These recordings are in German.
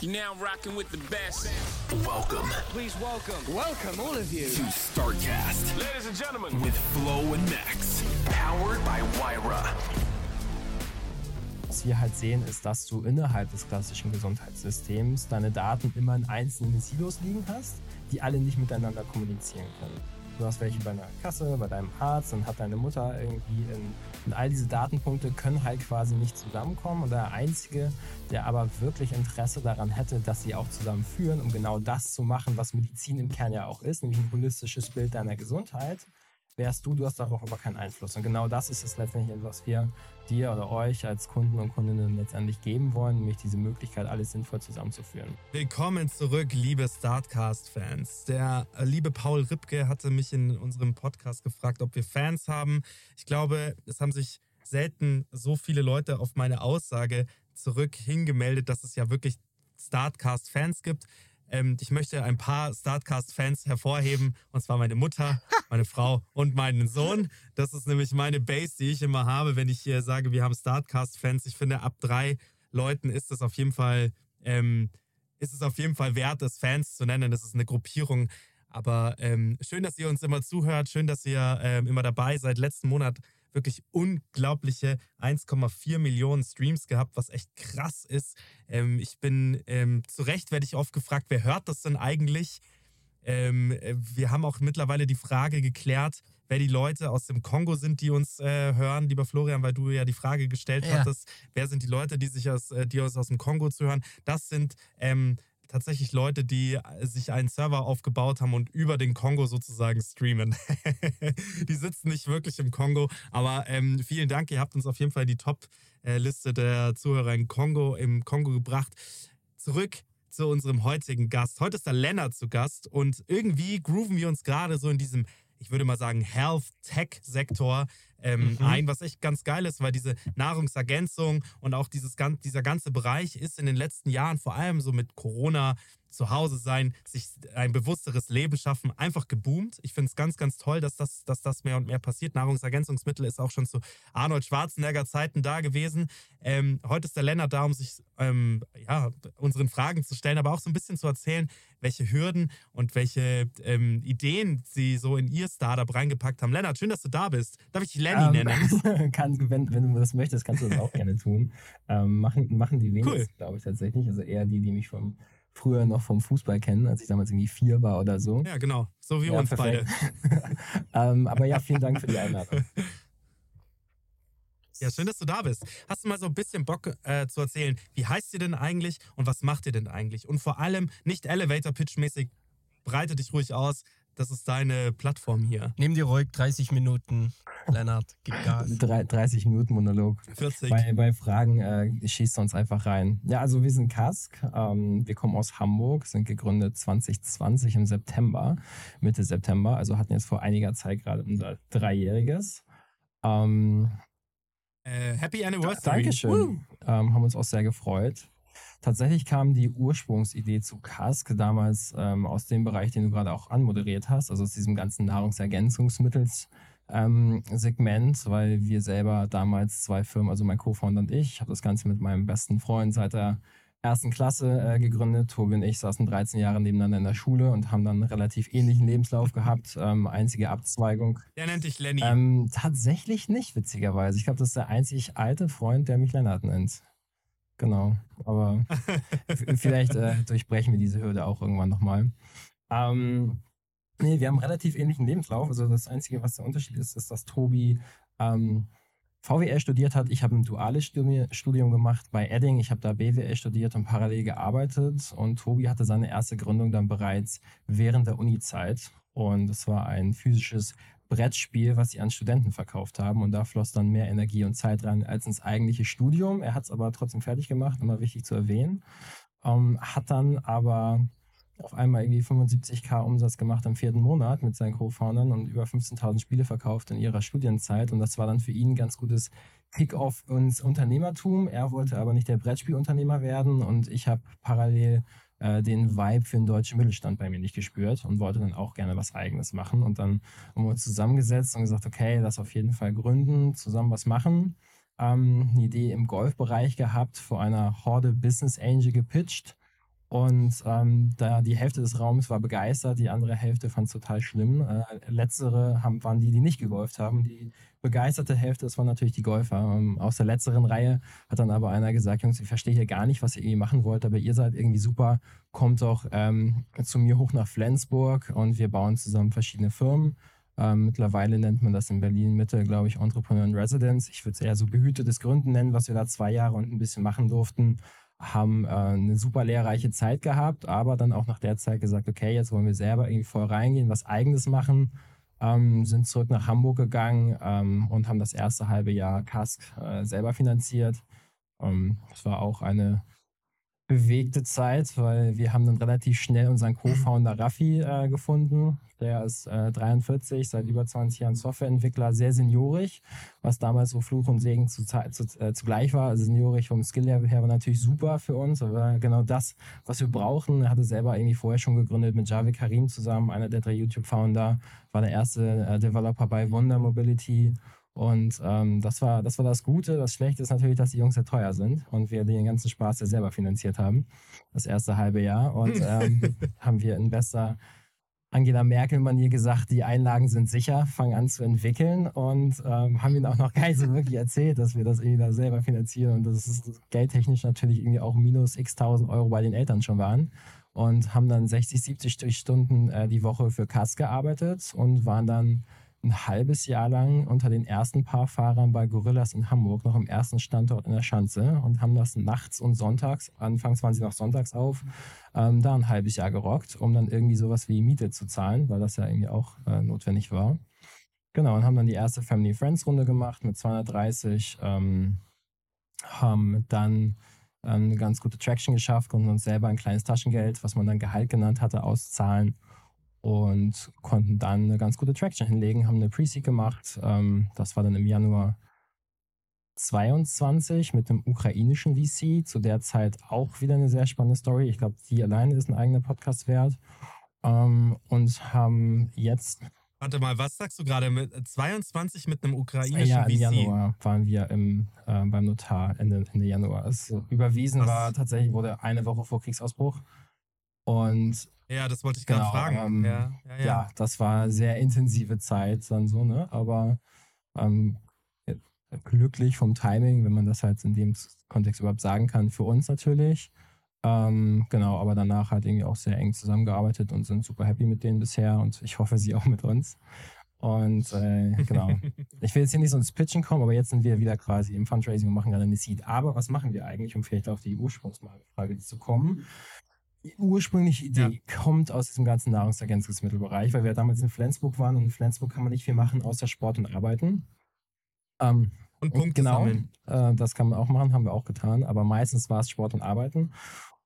You now rocking with the best. Welcome Please welcome. Welcome, all of you. to StarCast Ladies and gentlemen. with Flo and Max. Powered by Wyra. Was wir halt sehen, ist, dass du innerhalb des klassischen Gesundheitssystems deine Daten immer in einzelnen Silos liegen hast, die alle nicht miteinander kommunizieren können. Du hast welche bei einer Kasse, bei deinem Arzt, dann hat deine Mutter irgendwie in, und all diese Datenpunkte können halt quasi nicht zusammenkommen und der Einzige, der aber wirklich Interesse daran hätte, dass sie auch zusammenführen, um genau das zu machen, was Medizin im Kern ja auch ist, nämlich ein holistisches Bild deiner Gesundheit, wärst du, du hast darauf aber keinen Einfluss. Und genau das ist es letztendlich, was wir dir oder euch als Kunden und Kundinnen letztendlich geben wollen, nämlich diese Möglichkeit, alles sinnvoll zusammenzuführen. Willkommen zurück, liebe Startcast-Fans. Der äh, liebe Paul Ripke hatte mich in unserem Podcast gefragt, ob wir Fans haben. Ich glaube, es haben sich selten so viele Leute auf meine Aussage zurück hingemeldet, dass es ja wirklich Startcast-Fans gibt. Ähm, ich möchte ein paar Startcast-Fans hervorheben, und zwar meine Mutter, meine Frau und meinen Sohn. Das ist nämlich meine Base, die ich immer habe, wenn ich hier sage, wir haben Startcast-Fans. Ich finde, ab drei Leuten ist es auf jeden Fall, ähm, ist es auf jeden Fall wert, es Fans zu nennen. Das ist eine Gruppierung. Aber ähm, schön, dass ihr uns immer zuhört, schön, dass ihr ähm, immer dabei seid. Letzten Monat wirklich unglaubliche 1,4 Millionen Streams gehabt, was echt krass ist. Ähm, ich bin, ähm, zu Recht werde ich oft gefragt, wer hört das denn eigentlich? Ähm, äh, wir haben auch mittlerweile die Frage geklärt, wer die Leute aus dem Kongo sind, die uns äh, hören. Lieber Florian, weil du ja die Frage gestellt Ja. hattest, wer sind die Leute, die sich aus, äh, die uns aus dem Kongo zuhören? Das sind ähm, tatsächlich Leute, die äh, sich einen Server aufgebaut haben und über den Kongo sozusagen streamen. die sitzen nicht wirklich im Kongo, aber ähm, vielen Dank. Ihr habt uns auf jeden Fall die Top-Liste der Zuhörer in Kongo, im Kongo gebracht. Zurück zu unserem heutigen Gast. Heute ist der Lennart zu Gast und irgendwie grooven wir uns gerade so in diesem, ich würde mal sagen, Health-Tech-Sektor ähm, Mhm. ein, was echt ganz geil ist, weil diese Nahrungsergänzung und auch dieses, dieser ganze Bereich ist in den letzten Jahren, vor allem so mit Corona, zu Hause sein, sich ein bewussteres Leben schaffen, einfach geboomt. Ich finde es ganz, ganz toll, dass das, dass das mehr und mehr passiert. Nahrungsergänzungsmittel ist auch schon zu Arnold Schwarzenegger Zeiten da gewesen. Ähm, heute ist der Lennart da, um sich ähm, ja, unseren Fragen zu stellen, aber auch so ein bisschen zu erzählen, welche Hürden und welche ähm, Ideen sie so in ihr Startup reingepackt haben. Lennart, schön, dass du da bist. Darf ich dich Lenny nennen? Ähm, kann, wenn, wenn du das möchtest, kannst du das auch gerne tun. Ähm, machen, machen die wenigsten, Cool. glaube ich, tatsächlich. Also eher die, die mich vom früher noch vom Fußball kennen, als ich damals irgendwie vier war oder so. Ja, genau. So wie Ja, uns beide. perfekt. ähm, aber ja, vielen Dank für die Einladung. Ja, schön, dass du da bist. Hast du mal so ein bisschen Bock äh, zu erzählen, wie heißt ihr denn eigentlich und was macht ihr denn eigentlich? Und vor allem nicht Elevator-Pitch-mäßig, breite dich ruhig aus. Das ist deine Plattform hier. Nimm dir ruhig 30 Minuten, Lennart, gib Gas. Drei, 30 Minuten Monolog. 40. Bei, bei Fragen äh, schießt uns einfach rein. Ja, also wir sind Kask. Ähm, wir kommen aus Hamburg, sind gegründet 2020 im September, Mitte September. Also hatten jetzt vor einiger Zeit gerade unser Dreijähriges. Ähm, Äh, happy Anniversary. Dankeschön. Ähm, haben uns auch sehr gefreut. Tatsächlich kam die Ursprungsidee zu Kask damals ähm, aus dem Bereich, den du gerade auch anmoderiert hast, also aus diesem ganzen Nahrungsergänzungsmittels. Ähm, Segment, weil wir selber damals zwei Firmen, also mein Co-Founder und ich, ich habe das Ganze mit meinem besten Freund seit der ersten Klasse äh, gegründet. Tobi und ich saßen 13 Jahre nebeneinander in der Schule und haben dann einen relativ ähnlichen Lebenslauf gehabt. Ähm, einzige Abzweigung Der nennt dich Lenny. ähm, tatsächlich nicht, witzigerweise. Ich glaube, das ist der einzig alte Freund, der mich Lennart nennt. Genau. Aber vielleicht äh, durchbrechen wir diese Hürde auch irgendwann nochmal. Ähm, nee, wir haben relativ ähnlichen Lebenslauf. Also das Einzige, was der Unterschied ist, ist, dass Tobi ähm, VWL studiert hat. Ich habe ein duales Studi Studium gemacht bei Edding. Ich habe da BWL studiert und parallel gearbeitet. Und Tobi hatte seine erste Gründung dann bereits während der Uni-Zeit. Und es war ein physisches Brettspiel, was sie an Studenten verkauft haben. Und da floss dann mehr Energie und Zeit rein als ins eigentliche Studium. Er hat es aber trotzdem fertig gemacht, immer wichtig zu erwähnen. Ähm, hat dann aber auf einmal irgendwie 75k Umsatz gemacht im vierten Monat mit seinen Co-Foundern und über 15.000 Spiele verkauft in ihrer Studienzeit. Und das war dann für ihn ein ganz gutes Kick-off ins Unternehmertum. Er wollte aber nicht der Brettspielunternehmer werden und ich habe parallel äh, den Vibe für den deutschen Mittelstand bei mir nicht gespürt und wollte dann auch gerne was Eigenes machen. Und dann haben wir uns zusammengesetzt und gesagt, okay, lass auf jeden Fall gründen, zusammen was machen. Ähm, eine Idee im Golfbereich gehabt, vor einer Horde Business Angel gepitcht Und ähm, da die Hälfte des Raums war begeistert, die andere Hälfte fand es total schlimm. Äh, letztere haben, waren die, die nicht gegolft haben. Die begeisterte Hälfte, das waren natürlich die Golfer. Ähm, aus der letzteren Reihe hat dann aber einer gesagt, Jungs, ich verstehe hier gar nicht, was ihr irgendwie machen wollt, aber ihr seid irgendwie super, kommt doch ähm, zu mir hoch nach Flensburg und wir bauen zusammen verschiedene Firmen. Ähm, mittlerweile nennt man das in Berlin Mitte, glaube ich, Entrepreneur in Residence. Ich würde es eher so behütetes Gründen nennen, was wir da zwei Jahre und ein bisschen machen durften haben äh, eine super lehrreiche Zeit gehabt, aber dann auch nach der Zeit gesagt, okay, jetzt wollen wir selber irgendwie voll reingehen, was eigenes machen, ähm, sind zurück nach Hamburg gegangen ähm, und haben das erste halbe Jahr Kask äh, selber finanziert. Ähm, das war auch eine bewegte Zeit, weil wir haben dann relativ schnell unseren Co-Founder Raffi äh, gefunden. Der ist äh, 43, seit über 20 Jahren Softwareentwickler, sehr seniorig, was damals so Fluch und Segen zu, zu, äh, zugleich war. Also seniorig vom Skill-Level her war natürlich super für uns, aber genau das, was wir brauchen. Er hatte selber irgendwie vorher schon gegründet mit Javed Karim zusammen, einer der drei YouTube-Founder, war der erste äh, Developer bei Wonder Mobility und ähm, das, war, das war das Gute. Das Schlechte ist natürlich, dass die Jungs sehr teuer sind und wir den ganzen Spaß ja selber finanziert haben. Das erste halbe Jahr. Und ähm, haben wir in bester Angela Merkel-Manier gesagt, die Einlagen sind sicher, fangen an zu entwickeln und ähm, haben ihnen auch noch gar nicht so wirklich erzählt, dass wir das irgendwie da selber finanzieren und dass es geldtechnisch natürlich irgendwie auch minus x tausend Euro bei den Eltern schon waren und haben dann 60, 70 Stunden äh, die Woche für Kass gearbeitet und waren dann ein halbes Jahr lang unter den ersten paar Fahrern bei Gorillas in Hamburg, noch im ersten Standort in der Schanze und haben das nachts und sonntags, anfangs waren sie noch sonntags auf, ähm, da ein halbes Jahr gerockt, um dann irgendwie sowas wie Miete zu zahlen, weil das ja irgendwie auch äh, notwendig war. Genau, und haben dann die erste Family Friends Runde gemacht mit 230, ähm, haben dann ähm, eine ganz gute Traction geschafft, konnten uns selber ein kleines Taschengeld, was man dann Gehalt genannt hatte, auszahlen und konnten dann eine ganz gute Traction hinlegen, haben eine Pre-Seed gemacht. Ähm, das war dann im Januar 22 mit einem ukrainischen VC. Zu der Zeit auch wieder eine sehr spannende Story. Ich glaube, die alleine ist ein eigener Podcast wert. Ähm, und haben jetzt. Warte mal, was sagst du gerade mit 22 mit einem ukrainischen ja, VC? Ja, im Januar waren wir im, äh, beim Notar Ende, Ende Januar. Es überwiesen was? war tatsächlich, wurde eine Woche vor Kriegsausbruch. Und ja, das wollte ich gerade genau, fragen. Ähm, ja, ja, ja. ja, das war sehr intensive Zeit dann so, ne? Aber ähm, glücklich vom Timing, wenn man das halt in dem Kontext überhaupt sagen kann, für uns natürlich. Ähm, genau, aber danach halt irgendwie auch sehr eng zusammengearbeitet und sind super happy mit denen bisher und ich hoffe, sie auch mit uns. Und äh, genau. ich will jetzt hier nicht so ins Pitchen kommen, aber jetzt sind wir wieder quasi im Fundraising und machen gerade eine Seed. Aber was machen wir eigentlich, um vielleicht auf die Ursprungsfrage zu kommen? Die ursprüngliche Idee ja. kommt aus diesem ganzen Nahrungsergänzungsmittelbereich, weil wir damals in Flensburg waren und in Flensburg kann man nicht viel machen, außer Sport und Arbeiten. Ähm, und Punkte genau, sammeln. Äh, das kann man auch machen, haben wir auch getan, aber meistens war es Sport und Arbeiten.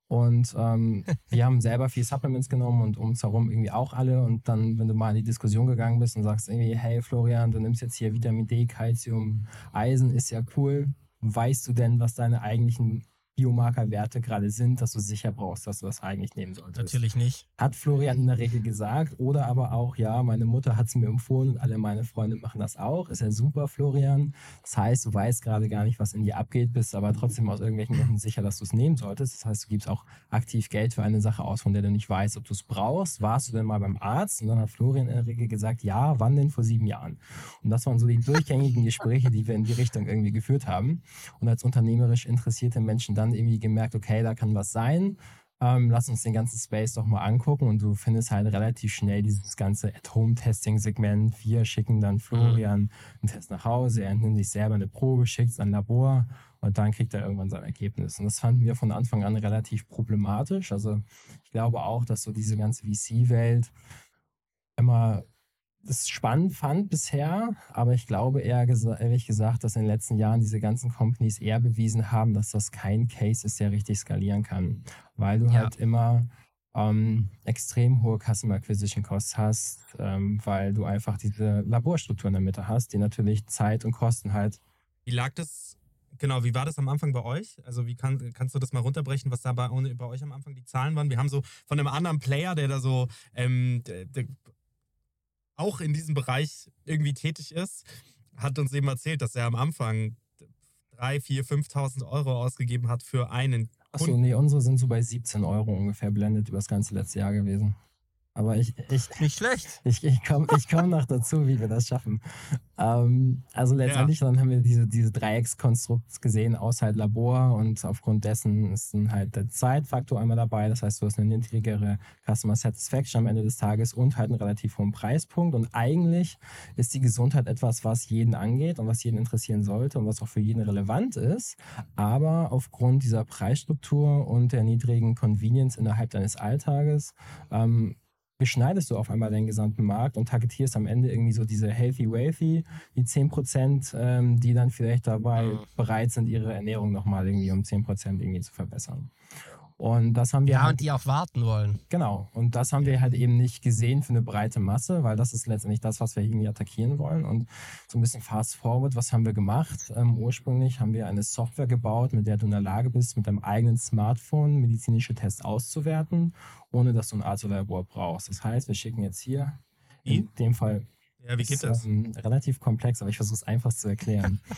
Und ähm, wir haben selber viel Supplements genommen und um uns herum irgendwie auch alle. Und dann, wenn du mal in die Diskussion gegangen bist und sagst irgendwie, hey Florian, du nimmst jetzt hier Vitamin D, Calcium, Eisen, ist ja cool. Weißt du denn, was deine eigentlichen Biomarkerwerte gerade sind, dass du sicher brauchst, dass du das eigentlich nehmen solltest. Natürlich nicht. Hat Florian in der Regel gesagt oder aber auch, ja, meine Mutter hat es mir empfohlen und alle meine Freunde machen das auch. Ist ja super, Florian. Das heißt, du weißt gerade gar nicht, was in dir abgeht, bist aber trotzdem aus irgendwelchen Gründen sicher, dass du es nehmen solltest. Das heißt, du gibst auch aktiv Geld für eine Sache aus, von der du nicht weißt, ob du es brauchst. Warst du denn mal beim Arzt? Und dann hat Florian in der Regel gesagt, ja, wann denn vor sieben Jahren? Und das waren so die durchgängigen Gespräche, die wir in die Richtung irgendwie geführt haben. Und als unternehmerisch interessierte Menschen dann dann irgendwie gemerkt, okay, da kann was sein. Ähm, lass uns den ganzen Space doch mal angucken und du findest halt relativ schnell dieses ganze At-Home-Testing-Segment. Wir schicken dann Florian mhm. einen Test nach Hause, er nimmt sich selber eine Probe, schickt sein Labor und dann kriegt er irgendwann sein Ergebnis. Und das fanden wir von Anfang an relativ problematisch. Also ich glaube auch, dass so diese ganze VC-Welt immer das spannend fand bisher, aber ich glaube eher gesa ehrlich gesagt, dass in den letzten Jahren diese ganzen Companies eher bewiesen haben, dass das kein Case ist, der richtig skalieren kann, weil du ja. halt immer ähm, extrem hohe Customer Acquisition Costs hast, ähm, weil du einfach diese Laborstruktur in der Mitte hast, die natürlich Zeit und Kosten halt. Wie lag das Genau, wie war das am Anfang bei euch? Also wie kann, kannst du das mal runterbrechen, was da bei, bei, euch am Anfang die Zahlen waren? Wir haben so von einem anderen Player, der da so ähm, der, der auch in diesem Bereich irgendwie tätig ist, hat uns eben erzählt, dass er am Anfang 3, 4, 5.000 Euro ausgegeben hat für einen Achso, nee, unsere sind so bei 17 Euro ungefähr blendet über das ganze letzte Jahr gewesen. Aber ich, ich, Nicht schlecht. ich, ich komme ich komm noch dazu, wie wir das schaffen. Ähm, also letztendlich dann haben wir diese, diese Dreieckskonstrukt gesehen aus halt Labor und aufgrund dessen ist dann halt der Zeitfaktor einmal dabei. Das heißt, du hast eine niedrigere Customer Satisfaction am Ende des Tages und halt einen relativ hohen Preispunkt. Und eigentlich ist die Gesundheit etwas, was jeden angeht und was jeden interessieren sollte und was auch für jeden relevant ist. Aber aufgrund dieser Preisstruktur und der niedrigen Convenience innerhalb deines Alltages ähm, beschneidest du auf einmal deinen gesamten Markt und targetierst am Ende irgendwie so diese healthy, wealthy, die 10%, ähm, die dann vielleicht dabei Mhm. bereit sind, ihre Ernährung nochmal irgendwie um 10% irgendwie zu verbessern. Und das haben wir Ja, halt und die auch warten wollen. Genau. Und das haben wir halt eben nicht gesehen für eine breite Masse, weil das ist letztendlich das, was wir irgendwie attackieren wollen. Und so ein bisschen fast forward, was haben wir gemacht? Ähm, ursprünglich haben wir eine Software gebaut, mit der du in der Lage bist, mit deinem eigenen Smartphone medizinische Tests auszuwerten, ohne dass du ein Arzt-Labor brauchst. Das heißt, wir schicken jetzt hier, in dem Fall Ja, wie geht ist, das? Ähm, relativ komplex, aber ich versuche es einfach zu erklären.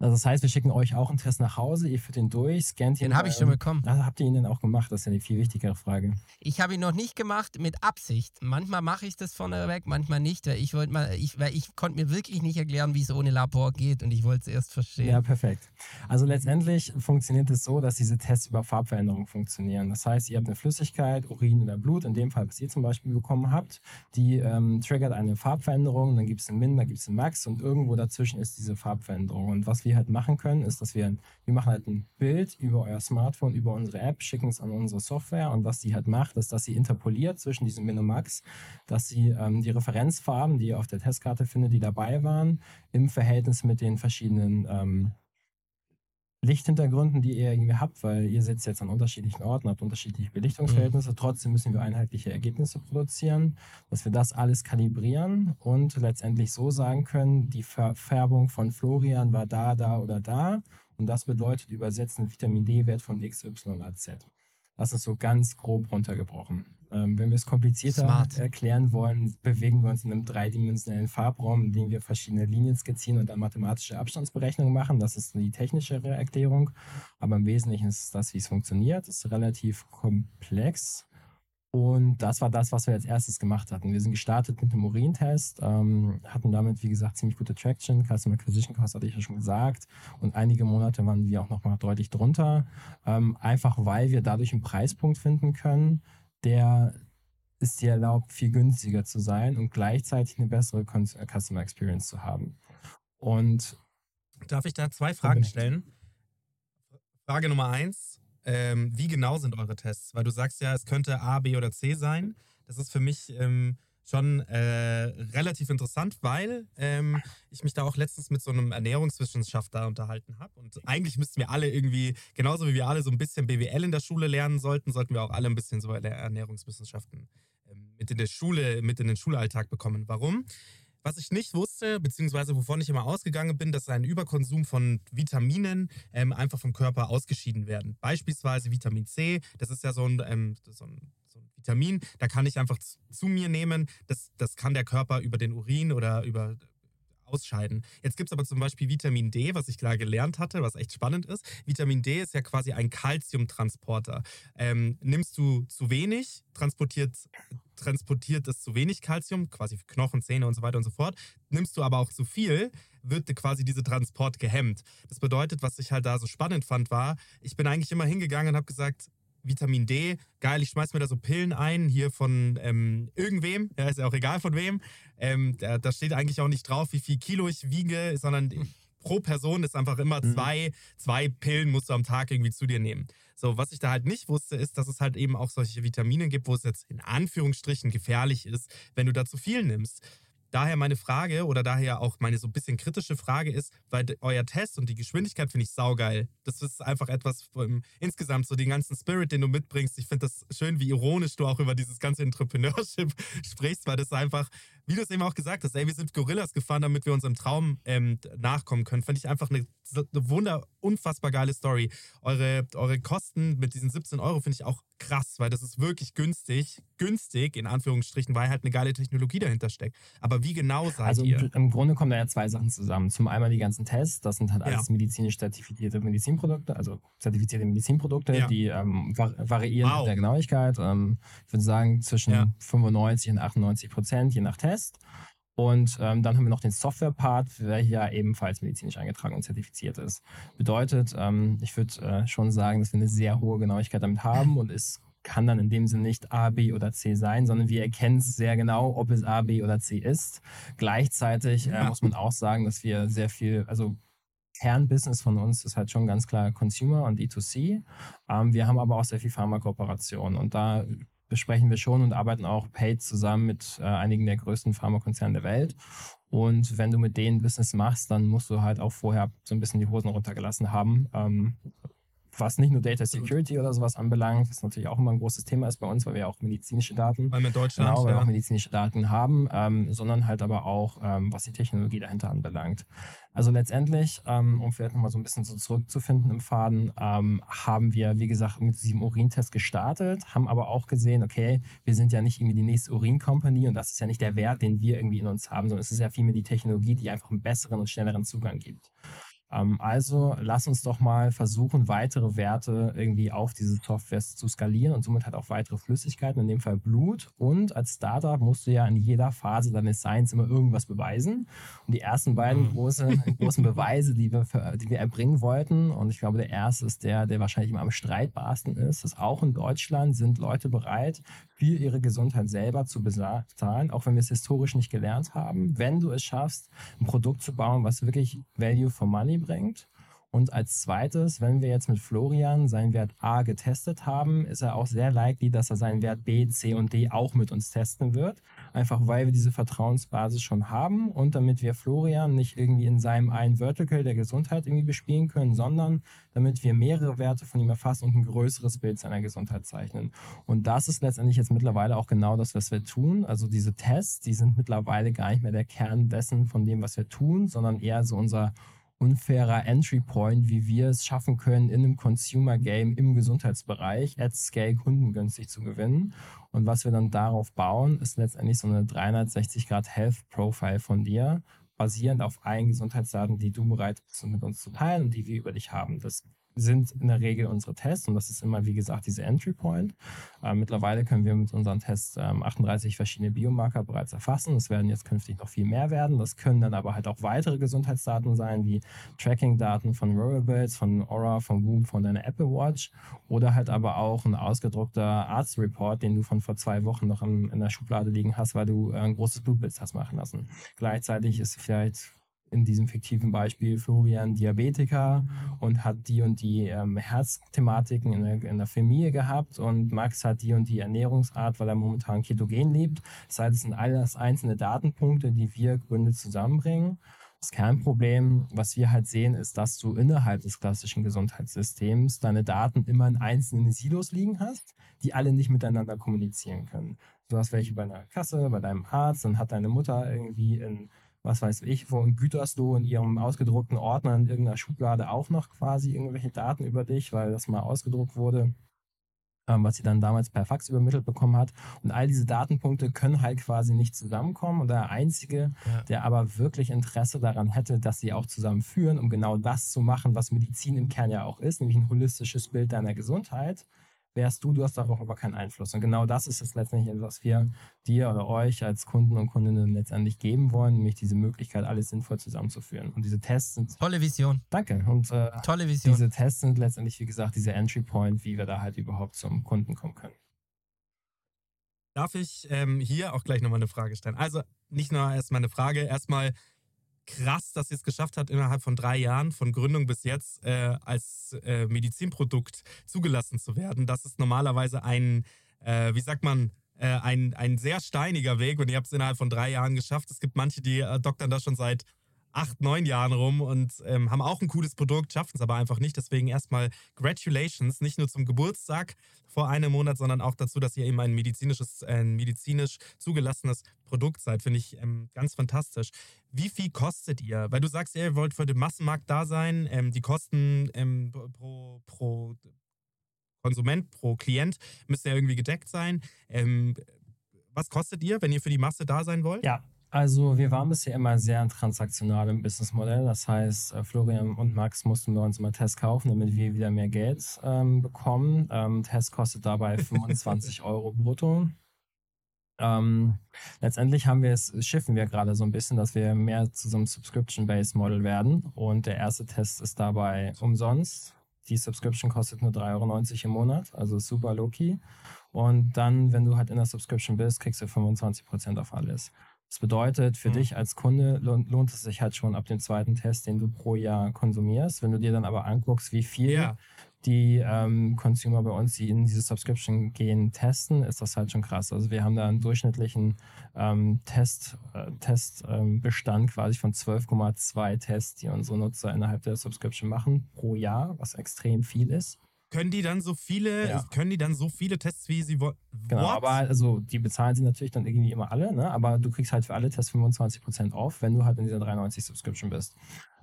Also das heißt, wir schicken euch auch einen Test nach Hause, ihr führt den durch, scannt ihn. Den habe ich schon bekommen. Also habt ihr ihn denn auch gemacht? Das ist ja die viel wichtigere Frage. Ich habe ihn noch nicht gemacht mit Absicht. Manchmal mache ich das vorneweg, manchmal nicht. Weil ich wollte mal, ich, weil ich konnte mir wirklich nicht erklären, wie es ohne Labor geht und ich wollte es erst verstehen. Ja, perfekt. Also letztendlich funktioniert es so, dass diese Tests über Farbveränderung funktionieren. Das heißt, ihr habt eine Flüssigkeit, Urin oder Blut, in dem Fall, was ihr zum Beispiel bekommen habt, die ähm, triggert eine Farbveränderung, dann gibt es einen Min, dann gibt es einen Max und irgendwo dazwischen ist diese Farbveränderung. Und was wir halt machen können, ist, dass wir, wir machen halt ein Bild über euer Smartphone, über unsere App, schicken es an unsere Software und was die halt macht, ist, dass sie interpoliert zwischen diesem Min und Max, dass sie ähm, die Referenzfarben, die ihr auf der Testkarte findet, die dabei waren, im Verhältnis mit den verschiedenen ähm, Lichthintergründen, die ihr irgendwie habt, weil ihr sitzt jetzt an unterschiedlichen Orten, habt unterschiedliche Belichtungsverhältnisse. Trotzdem müssen wir einheitliche Ergebnisse produzieren, dass wir das alles kalibrieren und letztendlich so sagen können, die Verfärbung von Florian war da, da oder da. Und das bedeutet übersetzen Vitamin D-Wert von X, Y, A, Z. Das ist so ganz grob runtergebrochen. Ähm, wenn wir es komplizierter Smart. erklären wollen, bewegen wir uns in einem dreidimensionellen Farbraum, in dem wir verschiedene Linien skizzieren und dann mathematische Abstandsberechnungen machen. Das ist die technischere Erklärung. Aber im Wesentlichen ist das, wie es funktioniert. Es ist relativ komplex. Und das war das, was wir als erstes gemacht hatten. Wir sind gestartet mit einem Urintest, ähm, hatten damit, wie gesagt, ziemlich gute Traction. Customer Acquisition Cost hatte ich ja schon gesagt. Und einige Monate waren wir auch nochmal deutlich drunter. Ähm, einfach weil wir dadurch einen Preispunkt finden können, der es dir erlaubt, viel günstiger zu sein und gleichzeitig eine bessere äh, Customer Experience zu haben. Und Darf ich da zwei Fragen stellen? Frage Nummer eins. Ähm, wie genau sind eure Tests? Weil du sagst ja, es könnte A, B oder C sein. Das ist für mich ähm, schon äh, relativ interessant, weil ähm, ich mich da auch letztens mit so einem Ernährungswissenschaftler unterhalten habe. Und eigentlich müssten wir alle irgendwie, genauso wie wir alle so ein bisschen BWL in der Schule lernen sollten, sollten wir auch alle ein bisschen so Ernährungswissenschaften ähm, mit in der Schule, mit in den Schulalltag bekommen. Warum? Was ich nicht wusste, beziehungsweise wovon ich immer ausgegangen bin, dass ein Überkonsum von Vitaminen ähm, einfach vom Körper ausgeschieden werden. Beispielsweise Vitamin C, das ist ja so ein, ähm, so ein, ein Vitamin, da kann ich einfach zu, mir nehmen, das, das kann der Körper über den Urin oder über ausscheiden. Jetzt gibt es aber zum Beispiel Vitamin D, was ich klar gelernt hatte, was echt spannend ist. Vitamin D ist ja quasi ein Calciumtransporter. Ähm, nimmst du zu wenig, transportiert, transportiert es zu wenig Calcium, quasi Knochen, Zähne und so weiter und so fort. Nimmst du aber auch zu viel, wird quasi dieser Transport gehemmt. Das bedeutet, was ich halt da so spannend fand, war, ich bin eigentlich immer hingegangen und habe gesagt, Vitamin D, geil, ich schmeiß mir da so Pillen ein, hier von ähm, irgendwem, ja, ist ja auch egal von wem. Ähm, da, da steht eigentlich auch nicht drauf, wie viel Kilo ich wiege, sondern pro Person ist einfach immer Mhm. zwei, zwei Pillen musst du am Tag irgendwie zu dir nehmen. So, was ich da halt nicht wusste, ist, dass es halt eben auch solche Vitamine gibt, wo es jetzt in Anführungsstrichen gefährlich ist, wenn du da zu viel nimmst. Daher meine Frage oder daher auch meine so ein bisschen kritische Frage ist, weil euer Test und die Geschwindigkeit finde ich saugeil. Das ist einfach etwas vom, insgesamt so den ganzen Spirit, den du mitbringst. Ich finde das schön, wie ironisch du auch über dieses ganze Entrepreneurship sprichst, weil das einfach, wie du es eben auch gesagt hast, ey, wir sind Gorillas gefahren, damit wir unserem Traum ähm, nachkommen können. Fand ich einfach eine, eine wunder, unfassbar geile Story. Eure, eure Kosten mit diesen 17 Euro finde ich auch krass, weil das ist wirklich günstig. Günstig, in Anführungsstrichen, weil halt eine geile Technologie dahinter steckt. Aber wie genau seid also ihr? im Grunde kommen da ja zwei Sachen zusammen. Zum einen die ganzen Tests, das sind halt Ja. alles medizinisch zertifizierte Medizinprodukte, also zertifizierte Medizinprodukte, Ja. die ähm, va- variieren Wow. in der Genauigkeit. Ähm, ich würde sagen zwischen Ja. 95 und 98 Prozent, je nach Test. Und ähm, dann haben wir noch den Software-Part, der ja ebenfalls medizinisch eingetragen und zertifiziert ist. Bedeutet, ähm, ich würde äh, schon sagen, dass wir eine sehr hohe Genauigkeit damit haben und es kann dann in dem Sinne nicht A, B oder C sein, sondern wir erkennen es sehr genau, ob es A, B oder C ist. Gleichzeitig äh, muss man auch sagen, dass wir sehr viel, also Kernbusiness von uns ist halt schon ganz klar Consumer und E2C. Ähm, wir haben aber auch sehr viel Pharmakooperation und da besprechen wir schon und arbeiten auch paid zusammen mit äh, einigen der größten Pharmakonzerne der Welt. Und wenn du mit denen Business machst, dann musst du halt auch vorher so ein bisschen die Hosen runtergelassen haben. Ähm, was nicht nur Data Security oder sowas anbelangt, was natürlich auch immer ein großes Thema ist bei uns, weil wir ja auch medizinische Daten Weil wir Deutschland, Genau, weil wir auch medizinische Daten haben, ähm, sondern halt aber auch, ähm, was die Technologie dahinter anbelangt. Also letztendlich, ähm, um vielleicht nochmal so ein bisschen so zurückzufinden im Faden, ähm, haben wir, wie gesagt, mit diesem Urintest gestartet, haben aber auch gesehen, okay, wir sind ja nicht irgendwie die nächste Urin-Company und das ist ja nicht der Wert, den wir irgendwie in uns haben, sondern es ist ja vielmehr die Technologie, die einfach einen besseren und schnelleren Zugang gibt. Ähm, also lass uns doch mal versuchen, weitere Werte irgendwie auf diese Software zu skalieren und somit halt auch weitere Flüssigkeiten, in dem Fall Blut. Und als Startup musst du ja in jeder Phase deines Seins immer irgendwas beweisen. Und die ersten beiden Mhm. große, großen Beweise, die wir, die wir erbringen wollten, und ich glaube, der erste ist der, der wahrscheinlich immer am streitbarsten ist, dass auch in Deutschland sind Leute bereit, für ihre Gesundheit selber zu bezahlen, auch wenn wir es historisch nicht gelernt haben, wenn du es schaffst, ein Produkt zu bauen, was wirklich Value for Money bringt. Und als zweites, wenn wir jetzt mit Florian seinen Wert A getestet haben, ist er auch sehr likely, dass er seinen Wert B, C und D auch mit uns testen wird. Einfach weil wir diese Vertrauensbasis schon haben und damit wir Florian nicht irgendwie in seinem einen Vertical der Gesundheit irgendwie bespielen können, sondern damit wir mehrere Werte von ihm erfassen und ein größeres Bild seiner Gesundheit zeichnen. Und das ist letztendlich jetzt mittlerweile auch genau das, was wir tun. Also diese Tests, die sind mittlerweile gar nicht mehr der Kern dessen von dem, was wir tun, sondern eher so unser unfairer Entry Point, wie wir es schaffen können, in einem Consumer Game im Gesundheitsbereich at scale kundengünstig zu gewinnen. Und was wir dann darauf bauen, ist letztendlich so eine 360 Grad Health Profile von dir, basierend auf allen Gesundheitsdaten, die du bereit bist, mit uns zu teilen und die wir über dich haben. Das sind in der Regel unsere Tests und das ist immer, wie gesagt, diese Entry Point. Äh, mittlerweile können wir mit unseren Tests ähm, 38 verschiedene Biomarker bereits erfassen. Es werden jetzt künftig noch viel mehr werden. Das können dann aber halt auch weitere Gesundheitsdaten sein, wie Tracking-Daten von Wearables, von Aura, von Whoop, von deiner Apple Watch oder halt aber auch ein ausgedruckter Arztreport, den du von vor zwei Wochen noch in, in der Schublade liegen hast, weil du äh, ein großes Blutbild hast machen lassen. Gleichzeitig ist vielleicht in diesem fiktiven Beispiel Florian Diabetiker und hat die und die ähm, Herzthematiken in der, in der Familie gehabt und Max hat die und die Ernährungsart, weil er momentan ketogen lebt. Das heißt, es sind alles einzelne Datenpunkte, die wir Gründe zusammenbringen. Das Kernproblem, was wir halt sehen, ist, dass du innerhalb des klassischen Gesundheitssystems deine Daten immer in einzelnen Silos liegen hast, die alle nicht miteinander kommunizieren können. Du hast welche bei einer Kasse, bei deinem Arzt, dann hat deine Mutter irgendwie in was weiß ich, wo in Gütersloh in ihrem ausgedruckten Ordner in irgendeiner Schublade auch noch quasi irgendwelche Daten über dich, weil das mal ausgedruckt wurde, ähm, was sie dann damals per Fax übermittelt bekommen hat. Und all diese Datenpunkte können halt quasi nicht zusammenkommen. Und der Einzige, Ja. der aber wirklich Interesse daran hätte, dass sie auch zusammenführen, um genau das zu machen, was Medizin im Kern ja auch ist, nämlich ein holistisches Bild deiner Gesundheit, wärst du, du hast darauf aber keinen Einfluss. Und genau das ist es letztendlich, was wir dir oder euch als Kunden und Kundinnen letztendlich geben wollen, nämlich diese Möglichkeit, alles sinnvoll zusammenzuführen. Und diese Tests sind, Tolle Vision. danke, und äh, Tolle Vision. diese Tests sind letztendlich, wie gesagt, dieser Entry Point, wie wir da halt überhaupt zum Kunden kommen können. Darf ich ähm, hier auch gleich nochmal eine Frage stellen? Also nicht nur erstmal eine Frage, erstmal krass, dass ihr es geschafft habt, innerhalb von drei Jahren, von Gründung bis jetzt, äh, als äh, Medizinprodukt zugelassen zu werden. Das ist normalerweise ein, äh, wie sagt man, äh, ein, ein sehr steiniger Weg und ihr habt es innerhalb von drei Jahren geschafft. Es gibt manche, die äh, doktern das schon seit acht, neun Jahren rum und ähm, haben auch ein cooles Produkt, schaffen es aber einfach nicht. Deswegen erstmal Congratulations, nicht nur zum Geburtstag vor einem Monat, sondern auch dazu, dass ihr eben ein medizinisches, ein medizinisch zugelassenes Produkt seid. Finde ich ähm, ganz fantastisch. Wie viel kostet ihr? Weil du sagst, ihr wollt für den Massenmarkt da sein. Ähm, die Kosten ähm, pro, pro Konsument, pro Klient müssen ja irgendwie gedeckt sein. Ähm, was kostet ihr, wenn ihr für die Masse da sein wollt? Ja, also wir waren bisher immer sehr transaktional im Businessmodell. Das heißt, äh, Florian und Max mussten bei uns immer Tests kaufen, damit wir wieder mehr Geld ähm, bekommen. Ähm, Test kostet dabei 25 Euro brutto. Ähm, letztendlich haben wir es, schiffen wir gerade so ein bisschen, dass wir mehr zu so einem Subscription-Based Model werden. Und der erste Test ist dabei umsonst. Die Subscription kostet nur 3,90 Euro im Monat, also super low-key. Und dann, wenn du halt in der Subscription bist, kriegst du 25% auf alles. Das bedeutet, für mhm. dich als Kunde lohnt, es sich halt schon ab dem zweiten Test, den du pro Jahr konsumierst. Wenn du dir dann aber anguckst, wie viel ja. die ähm, Consumer bei uns, die in diese Subscription gehen, testen, ist das halt schon krass. Also wir haben da einen durchschnittlichen ähm, Test, äh, Testbestand ähm, quasi von 12,2 Tests, die unsere Nutzer innerhalb der Subscription machen pro Jahr, was extrem viel ist. Können die dann so viele, ja. können die dann so viele Tests, wie sie wollen? Genau, aber also die bezahlen sie natürlich dann irgendwie immer alle, ne? Aber du kriegst halt für alle Tests 25% auf, wenn du halt in dieser 93 Subscription bist.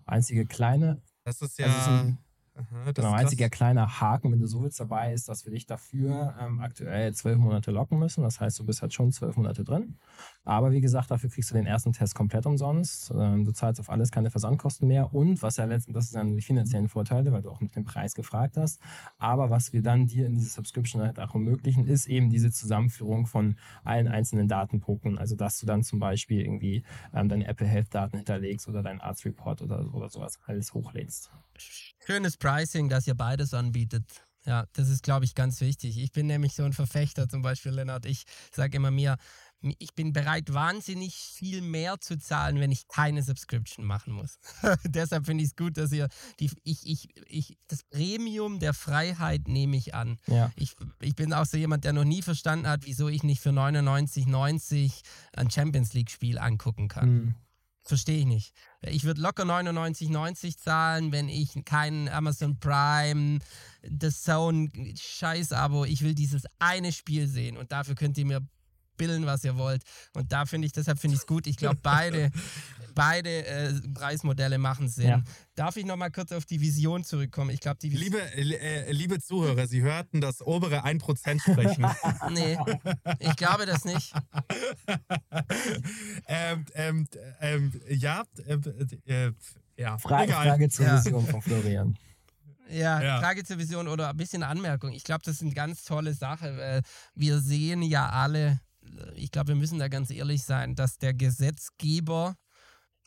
Einzige kleine. Das ist ja. Also Aha, genau, einziger kleiner Haken, wenn du so willst, dabei ist, dass wir dich dafür ähm, aktuell zwölf Monate locken müssen. Das heißt, du bist halt schon zwölf Monate drin. Aber wie gesagt, dafür kriegst du den ersten Test komplett umsonst. Ähm, du zahlst auf alles keine Versandkosten mehr. Und was ja letztendlich, das sind dann die finanziellen Vorteile, weil du auch mit dem Preis gefragt hast. Aber was wir dann dir in diese Subscription halt auch ermöglichen, ist eben diese Zusammenführung von allen einzelnen Datenpunkten. Also, dass du dann zum Beispiel irgendwie ähm, deine Apple Health Daten hinterlegst oder deinen Arzt Report oder, oder sowas alles hochlädst. Schönes Pricing, dass ihr beides anbietet. Ja, das ist, glaube ich, ganz wichtig. Ich bin nämlich so ein Verfechter, zum Beispiel, Lennart. Ich sage immer mir, ich bin bereit, wahnsinnig viel mehr zu zahlen, wenn ich keine Subscription machen muss. Deshalb finde ich es gut, dass ihr die, ich, ich, ich, das Premium der Freiheit nehme ich an. Ja. Ich, ich bin auch so jemand, der noch nie verstanden hat, wieso ich nicht für 99,90 ein Champions League-Spiel angucken kann. Mhm. Verstehe ich nicht. Ich würde locker 99,90 zahlen, wenn ich keinen Amazon Prime, The Zone, Scheiß-Abo, ich will dieses eine Spiel sehen und dafür könnt ihr mir billen, was ihr wollt. Und da finde ich, deshalb finde ich es gut. Ich glaube, beide, beide äh, Preismodelle machen Sinn. Ja. Darf ich nochmal kurz auf die Vision zurückkommen? Ich glaube, die Vis liebe, äh, liebe Zuhörer, Sie hörten das obere 1% sprechen. nee, ich glaube das nicht. ähm, ähm, ähm, ja, äh, äh, ja. Frage, Frage zur ja. Vision von Florian. Ja, ja, Frage zur Vision oder ein bisschen Anmerkung. Ich glaube, das ist eine ganz tolle Sache. Wir sehen ja alle, ich glaube, wir müssen da ganz ehrlich sein, dass der Gesetzgeber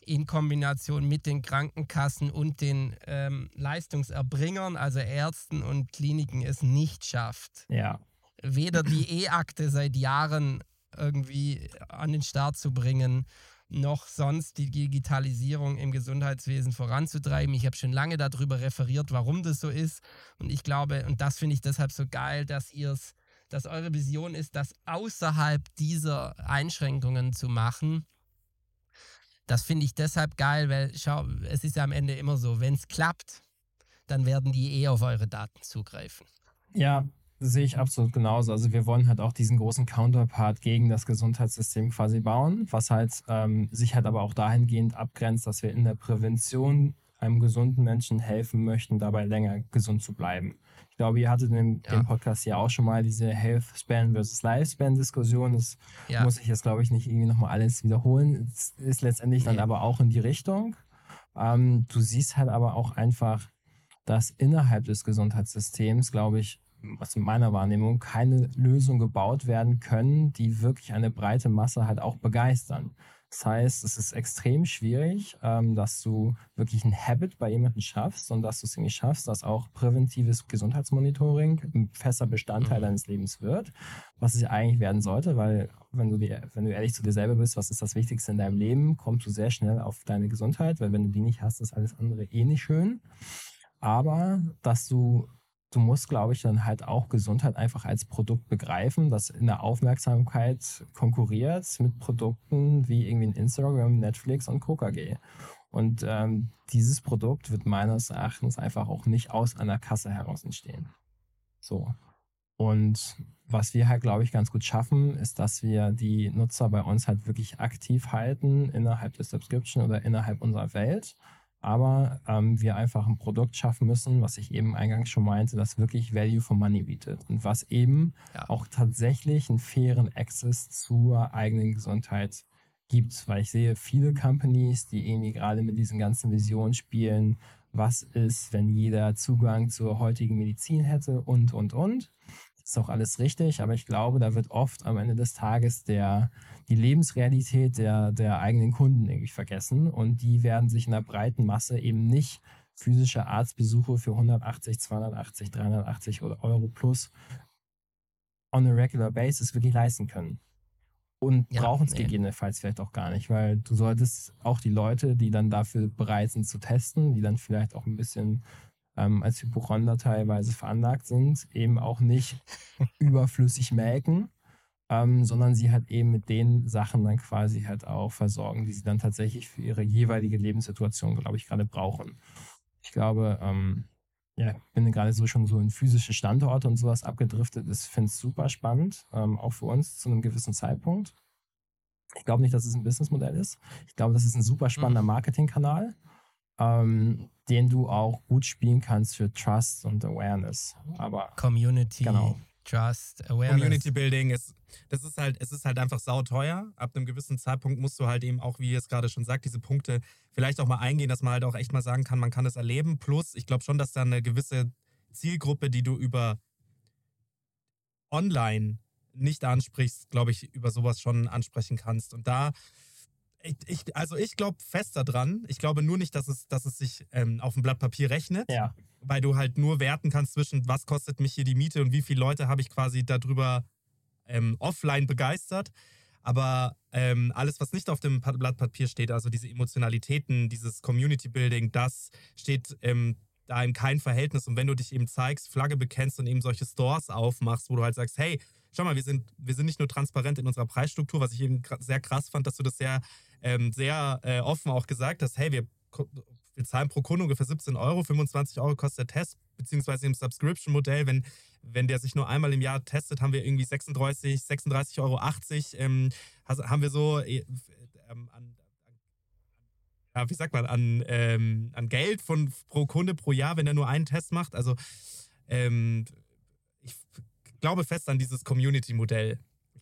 in Kombination mit den Krankenkassen und den ähm, Leistungserbringern, also Ärzten und Kliniken, es nicht schafft. Ja. Weder die E-Akte seit Jahren irgendwie an den Start zu bringen, noch sonst die Digitalisierung im Gesundheitswesen voranzutreiben. Ich habe schon lange darüber referiert, warum das so ist. Und ich glaube, und das finde ich deshalb so geil, dass ihr es dass eure Vision ist, das außerhalb dieser Einschränkungen zu machen. Das finde ich deshalb geil, weil schau, es ist ja am Ende immer so, wenn es klappt, dann werden die eh auf eure Daten zugreifen. Ja, sehe ich absolut genauso. Also wir wollen halt auch diesen großen Counterpart gegen das Gesundheitssystem quasi bauen, was halt ähm, sich halt aber auch dahingehend abgrenzt, dass wir in der Prävention einem gesunden Menschen helfen möchten, dabei länger gesund zu bleiben glaube, ihr hattet in ja. dem Podcast ja auch schon mal diese Health Span versus Lifespan Diskussion. Das ja. muss ich jetzt, glaube ich, nicht irgendwie nochmal alles wiederholen. Es ist letztendlich nee. dann aber auch in die Richtung. Ähm, du siehst halt aber auch einfach, dass innerhalb des Gesundheitssystems, glaube ich, was in meiner Wahrnehmung, keine Lösungen gebaut werden können, die wirklich eine breite Masse halt auch begeistern. Das heißt, es ist extrem schwierig, ähm, dass du wirklich ein Habit bei jemandem schaffst und dass du es irgendwie schaffst, dass auch präventives Gesundheitsmonitoring ein fester Bestandteil mhm. deines Lebens wird, was es ja eigentlich werden sollte, weil wenn du, dir, wenn du ehrlich zu dir selber bist, was ist das Wichtigste in deinem Leben, kommst du sehr schnell auf deine Gesundheit, weil wenn du die nicht hast, ist alles andere eh nicht schön. Aber dass du du musst, glaube ich, dann halt auch Gesundheit einfach als Produkt begreifen, das in der Aufmerksamkeit konkurriert mit Produkten wie irgendwie Instagram, Netflix und KKG. Und ähm, dieses Produkt wird meines Erachtens einfach auch nicht aus einer Kasse heraus entstehen. So. Und was wir halt, glaube ich, ganz gut schaffen, ist, dass wir die Nutzer bei uns halt wirklich aktiv halten innerhalb der Subscription oder innerhalb unserer Welt. Aber ähm, wir einfach ein Produkt schaffen müssen, was ich eben eingangs schon meinte, das wirklich Value for Money bietet und was eben ja. auch tatsächlich einen fairen Access zur eigenen Gesundheit gibt. Weil ich sehe viele Companies, die irgendwie gerade mit diesen ganzen Visionen spielen, was ist, wenn jeder Zugang zur heutigen Medizin hätte und, und, und ist auch alles richtig, aber ich glaube, da wird oft am Ende des Tages der, die Lebensrealität der, der eigenen Kunden irgendwie vergessen und die werden sich in der breiten Masse eben nicht physische Arztbesuche für 180, 280, 380 Euro plus on a regular basis wirklich leisten können. Und ja, brauchen es nee. gegebenenfalls vielleicht auch gar nicht, weil du solltest auch die Leute, die dann dafür bereit sind zu testen, die dann vielleicht auch ein bisschen ähm, als Hypochonder teilweise veranlagt sind, eben auch nicht überflüssig melken, ähm, sondern sie halt eben mit den Sachen dann quasi halt auch versorgen, die sie dann tatsächlich für ihre jeweilige Lebenssituation, glaube ich, gerade brauchen. Ich glaube, ähm, ja, bin gerade so schon so in physische Standorte und sowas abgedriftet. Ich finde es super spannend, ähm, auch für uns zu einem gewissen Zeitpunkt. Ich glaube nicht, dass es ein Businessmodell ist. Ich glaube, das ist ein super spannender mhm. Marketingkanal ähm, den du auch gut spielen kannst für Trust und Awareness. Aber Community, genau. Trust, Awareness. Community Building ist, das ist halt, es ist halt einfach sauteuer. Ab einem gewissen Zeitpunkt musst du halt eben auch, wie ihr es gerade schon sagt, diese Punkte vielleicht auch mal eingehen, dass man halt auch echt mal sagen kann, man kann es erleben. Plus, ich glaube schon, dass da eine gewisse Zielgruppe, die du über online nicht ansprichst, glaube ich, über sowas schon ansprechen kannst. Und da ich, ich, also ich glaube fest daran. Ich glaube nur nicht, dass es, dass es sich ähm, auf dem Blatt Papier rechnet. Ja. Weil du halt nur werten kannst zwischen, was kostet mich hier die Miete und wie viele Leute habe ich quasi darüber ähm, offline begeistert. Aber ähm, alles, was nicht auf dem Blatt Papier steht, also diese Emotionalitäten, dieses Community Building, das steht ähm, da in kein Verhältnis. Und wenn du dich eben zeigst, Flagge bekennst und eben solche Stores aufmachst, wo du halt sagst, hey, schau mal, wir sind, wir sind nicht nur transparent in unserer Preisstruktur, was ich eben sehr krass fand, dass du das sehr ähm, sehr äh, offen auch gesagt hast, hey, wir, wir zahlen pro Kunde ungefähr 17 Euro, 25 Euro kostet der Test, beziehungsweise im Subscription-Modell, wenn, wenn der sich nur einmal im Jahr testet, haben wir irgendwie 36, 36,80 Euro. Ähm, haben wir so äh, ähm, an, ja, wie sagt man, an, ähm, an Geld von pro Kunde pro Jahr, wenn er nur einen Test macht. Also ähm, glaube fest an dieses Community-Modell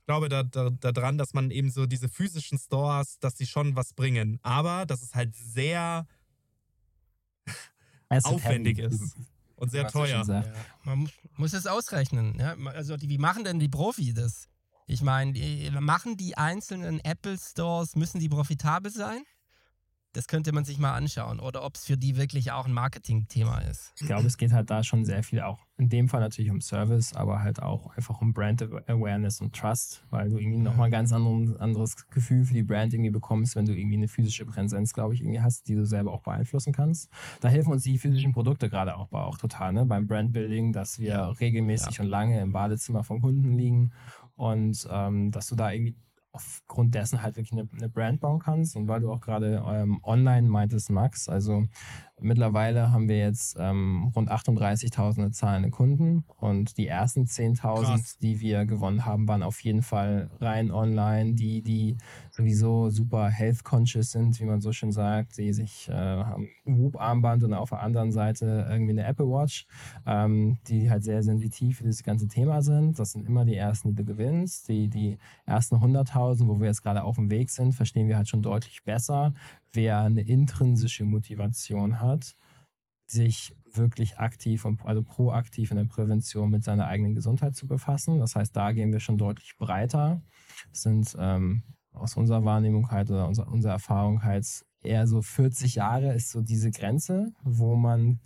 glaube da, da, daran, dass man eben so diese physischen Stores, dass sie schon was bringen. Aber dass es halt sehr aufwendig ist. Und sehr teuer. Ja. Man muss, muss es ausrechnen. Ja? Also die, wie machen denn die Profi das? Ich meine, machen die einzelnen Apple Stores, müssen die profitabel sein? Das könnte man sich mal anschauen. Oder ob es für die wirklich auch ein Marketing-Thema ist. Ich glaube, es geht halt da schon sehr viel auch. In dem Fall natürlich um Service, aber halt auch einfach um Brand Awareness und Trust, weil du irgendwie nochmal ein ganz anderes Gefühl für die Brand irgendwie bekommst, wenn du irgendwie eine physische Präsenz, glaube ich, irgendwie hast, die du selber auch beeinflussen kannst. Da helfen uns die physischen Produkte gerade auch, auch total, ne? Beim Brandbuilding, dass wir regelmäßig ja. und lange im Badezimmer von Kunden liegen und ähm, dass du da irgendwie aufgrund dessen halt wirklich eine, eine Brand bauen kannst. Und weil du auch gerade ähm, online meintest, Max, also Mittlerweile haben wir jetzt ähm, rund 38.000 zahlende Kunden und die ersten 10.000, die wir gewonnen haben, waren auf jeden Fall rein online, die, die sowieso super health conscious sind, wie man so schön sagt, die sich äh, haben ein Whoop-Armband und auf der anderen Seite irgendwie eine Apple Watch, ähm, die halt sehr sensitiv für das ganze Thema sind. Das sind immer die ersten, die du gewinnst. Die, die ersten 100.000, wo wir jetzt gerade auf dem Weg sind, verstehen wir halt schon deutlich besser, wer eine intrinsische Motivation hat, sich wirklich aktiv und also proaktiv in der Prävention mit seiner eigenen Gesundheit zu befassen. Das heißt, da gehen wir schon deutlich breiter. Das sind ähm, aus unserer Wahrnehmung halt oder unserer, unserer Erfahrung halt eher so 40 Jahre ist so diese Grenze, wo man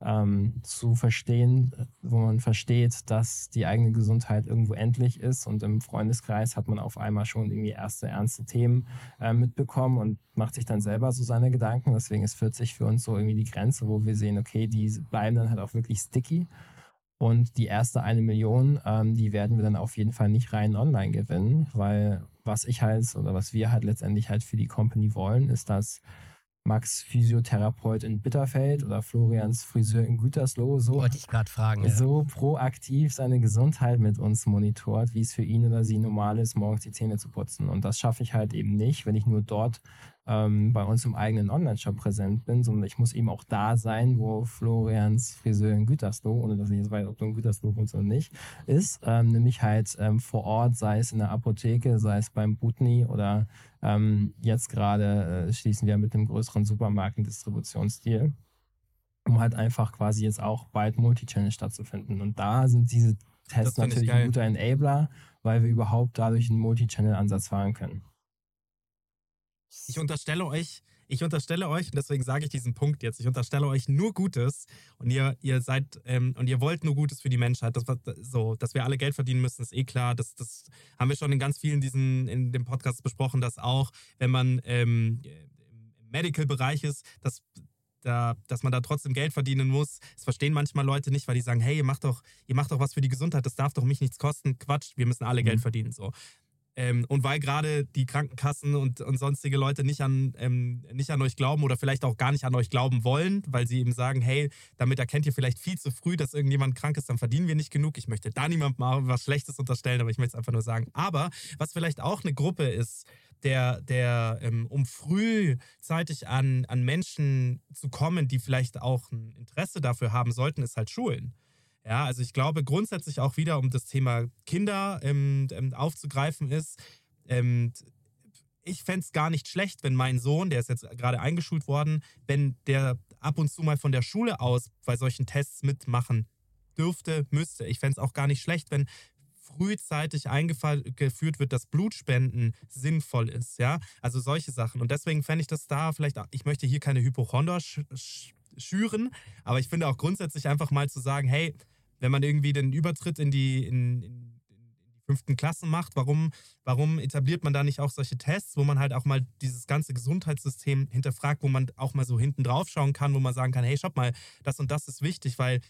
ähm, zu verstehen, wo man versteht, dass die eigene Gesundheit irgendwo endlich ist und im Freundeskreis hat man auf einmal schon irgendwie erste ernste Themen äh, mitbekommen und macht sich dann selber so seine Gedanken. Deswegen ist 40 für uns so irgendwie die Grenze, wo wir sehen, okay, die bleiben dann halt auch wirklich sticky. Und die erste eine Million, ähm, die werden wir dann auf jeden Fall nicht rein online gewinnen, weil was ich halt oder was wir halt letztendlich halt für die Company wollen, ist, dass Max Physiotherapeut in Bitterfeld oder Florians Friseur in Gütersloh so, Wollte ich fragen. Ja. so proaktiv seine Gesundheit mit uns monitort, wie es für ihn oder sie normal ist, morgens die Zähne zu putzen. Und das schaffe ich halt eben nicht, wenn ich nur dort ähm, bei uns im eigenen Online-Shop präsent bin, sondern ich muss eben auch da sein, wo Florians Friseur in Gütersloh, ohne dass ich jetzt weiß, ob du in Gütersloh wohnst oder nicht, ist. Ähm, nämlich halt ähm, vor Ort, sei es in der Apotheke, sei es beim Butni oder ähm, jetzt gerade äh, schließen wir mit einem größeren Supermarkendistributionsdeal, um halt einfach quasi jetzt auch bald Multichannel stattzufinden. Und da sind diese Tests natürlich ein guter Enabler, weil wir überhaupt dadurch einen Multichannel-Ansatz fahren können. Ich unterstelle euch, ich unterstelle euch, und deswegen sage ich diesen Punkt jetzt, ich unterstelle euch nur Gutes und ihr, ihr seid ähm, und ihr wollt nur Gutes für die Menschheit. Das, so, dass wir alle Geld verdienen müssen, ist eh klar. Das, das haben wir schon in ganz vielen diesen, in dem Podcast besprochen, dass auch, wenn man ähm, im Medical-Bereich ist, dass da, dass man da trotzdem Geld verdienen muss. Das verstehen manchmal Leute nicht, weil die sagen, hey, ihr macht doch, ihr macht doch was für die Gesundheit, das darf doch mich nichts kosten. Quatsch, wir müssen alle Mhm. Geld verdienen. So. Ähm, und weil gerade die Krankenkassen und, und sonstige Leute nicht an, ähm, nicht an euch glauben oder vielleicht auch gar nicht an euch glauben wollen, weil sie eben sagen, hey, damit erkennt ihr vielleicht viel zu früh, dass irgendjemand krank ist, dann verdienen wir nicht genug. Ich möchte da niemandem was Schlechtes unterstellen, aber ich möchte es einfach nur sagen. Aber was vielleicht auch eine Gruppe ist, der, der ähm, um frühzeitig an, an Menschen zu kommen, die vielleicht auch ein Interesse dafür haben sollten, ist halt Schulen. Ja, also ich glaube grundsätzlich auch wieder, um das Thema Kinder ähm, ähm, aufzugreifen, ist, ähm, ich fände es gar nicht schlecht, wenn mein Sohn, der ist jetzt gerade eingeschult worden, wenn der ab und zu mal von der Schule aus bei solchen Tests mitmachen dürfte, müsste. Ich fände es auch gar nicht schlecht, wenn frühzeitig eingeführt wird, dass Blutspenden sinnvoll ist, ja, also solche Sachen. Und deswegen fände ich das da vielleicht, ich möchte hier keine sch schüren, aber ich finde auch grundsätzlich einfach mal zu sagen, hey, wenn man irgendwie den Übertritt in die, in, in, in die fünften Klassen macht, warum, warum etabliert man da nicht auch solche Tests, wo man halt auch mal dieses ganze Gesundheitssystem hinterfragt, wo man auch mal so hinten drauf schauen kann, wo man sagen kann, hey, schaut mal, das und das ist wichtig, weil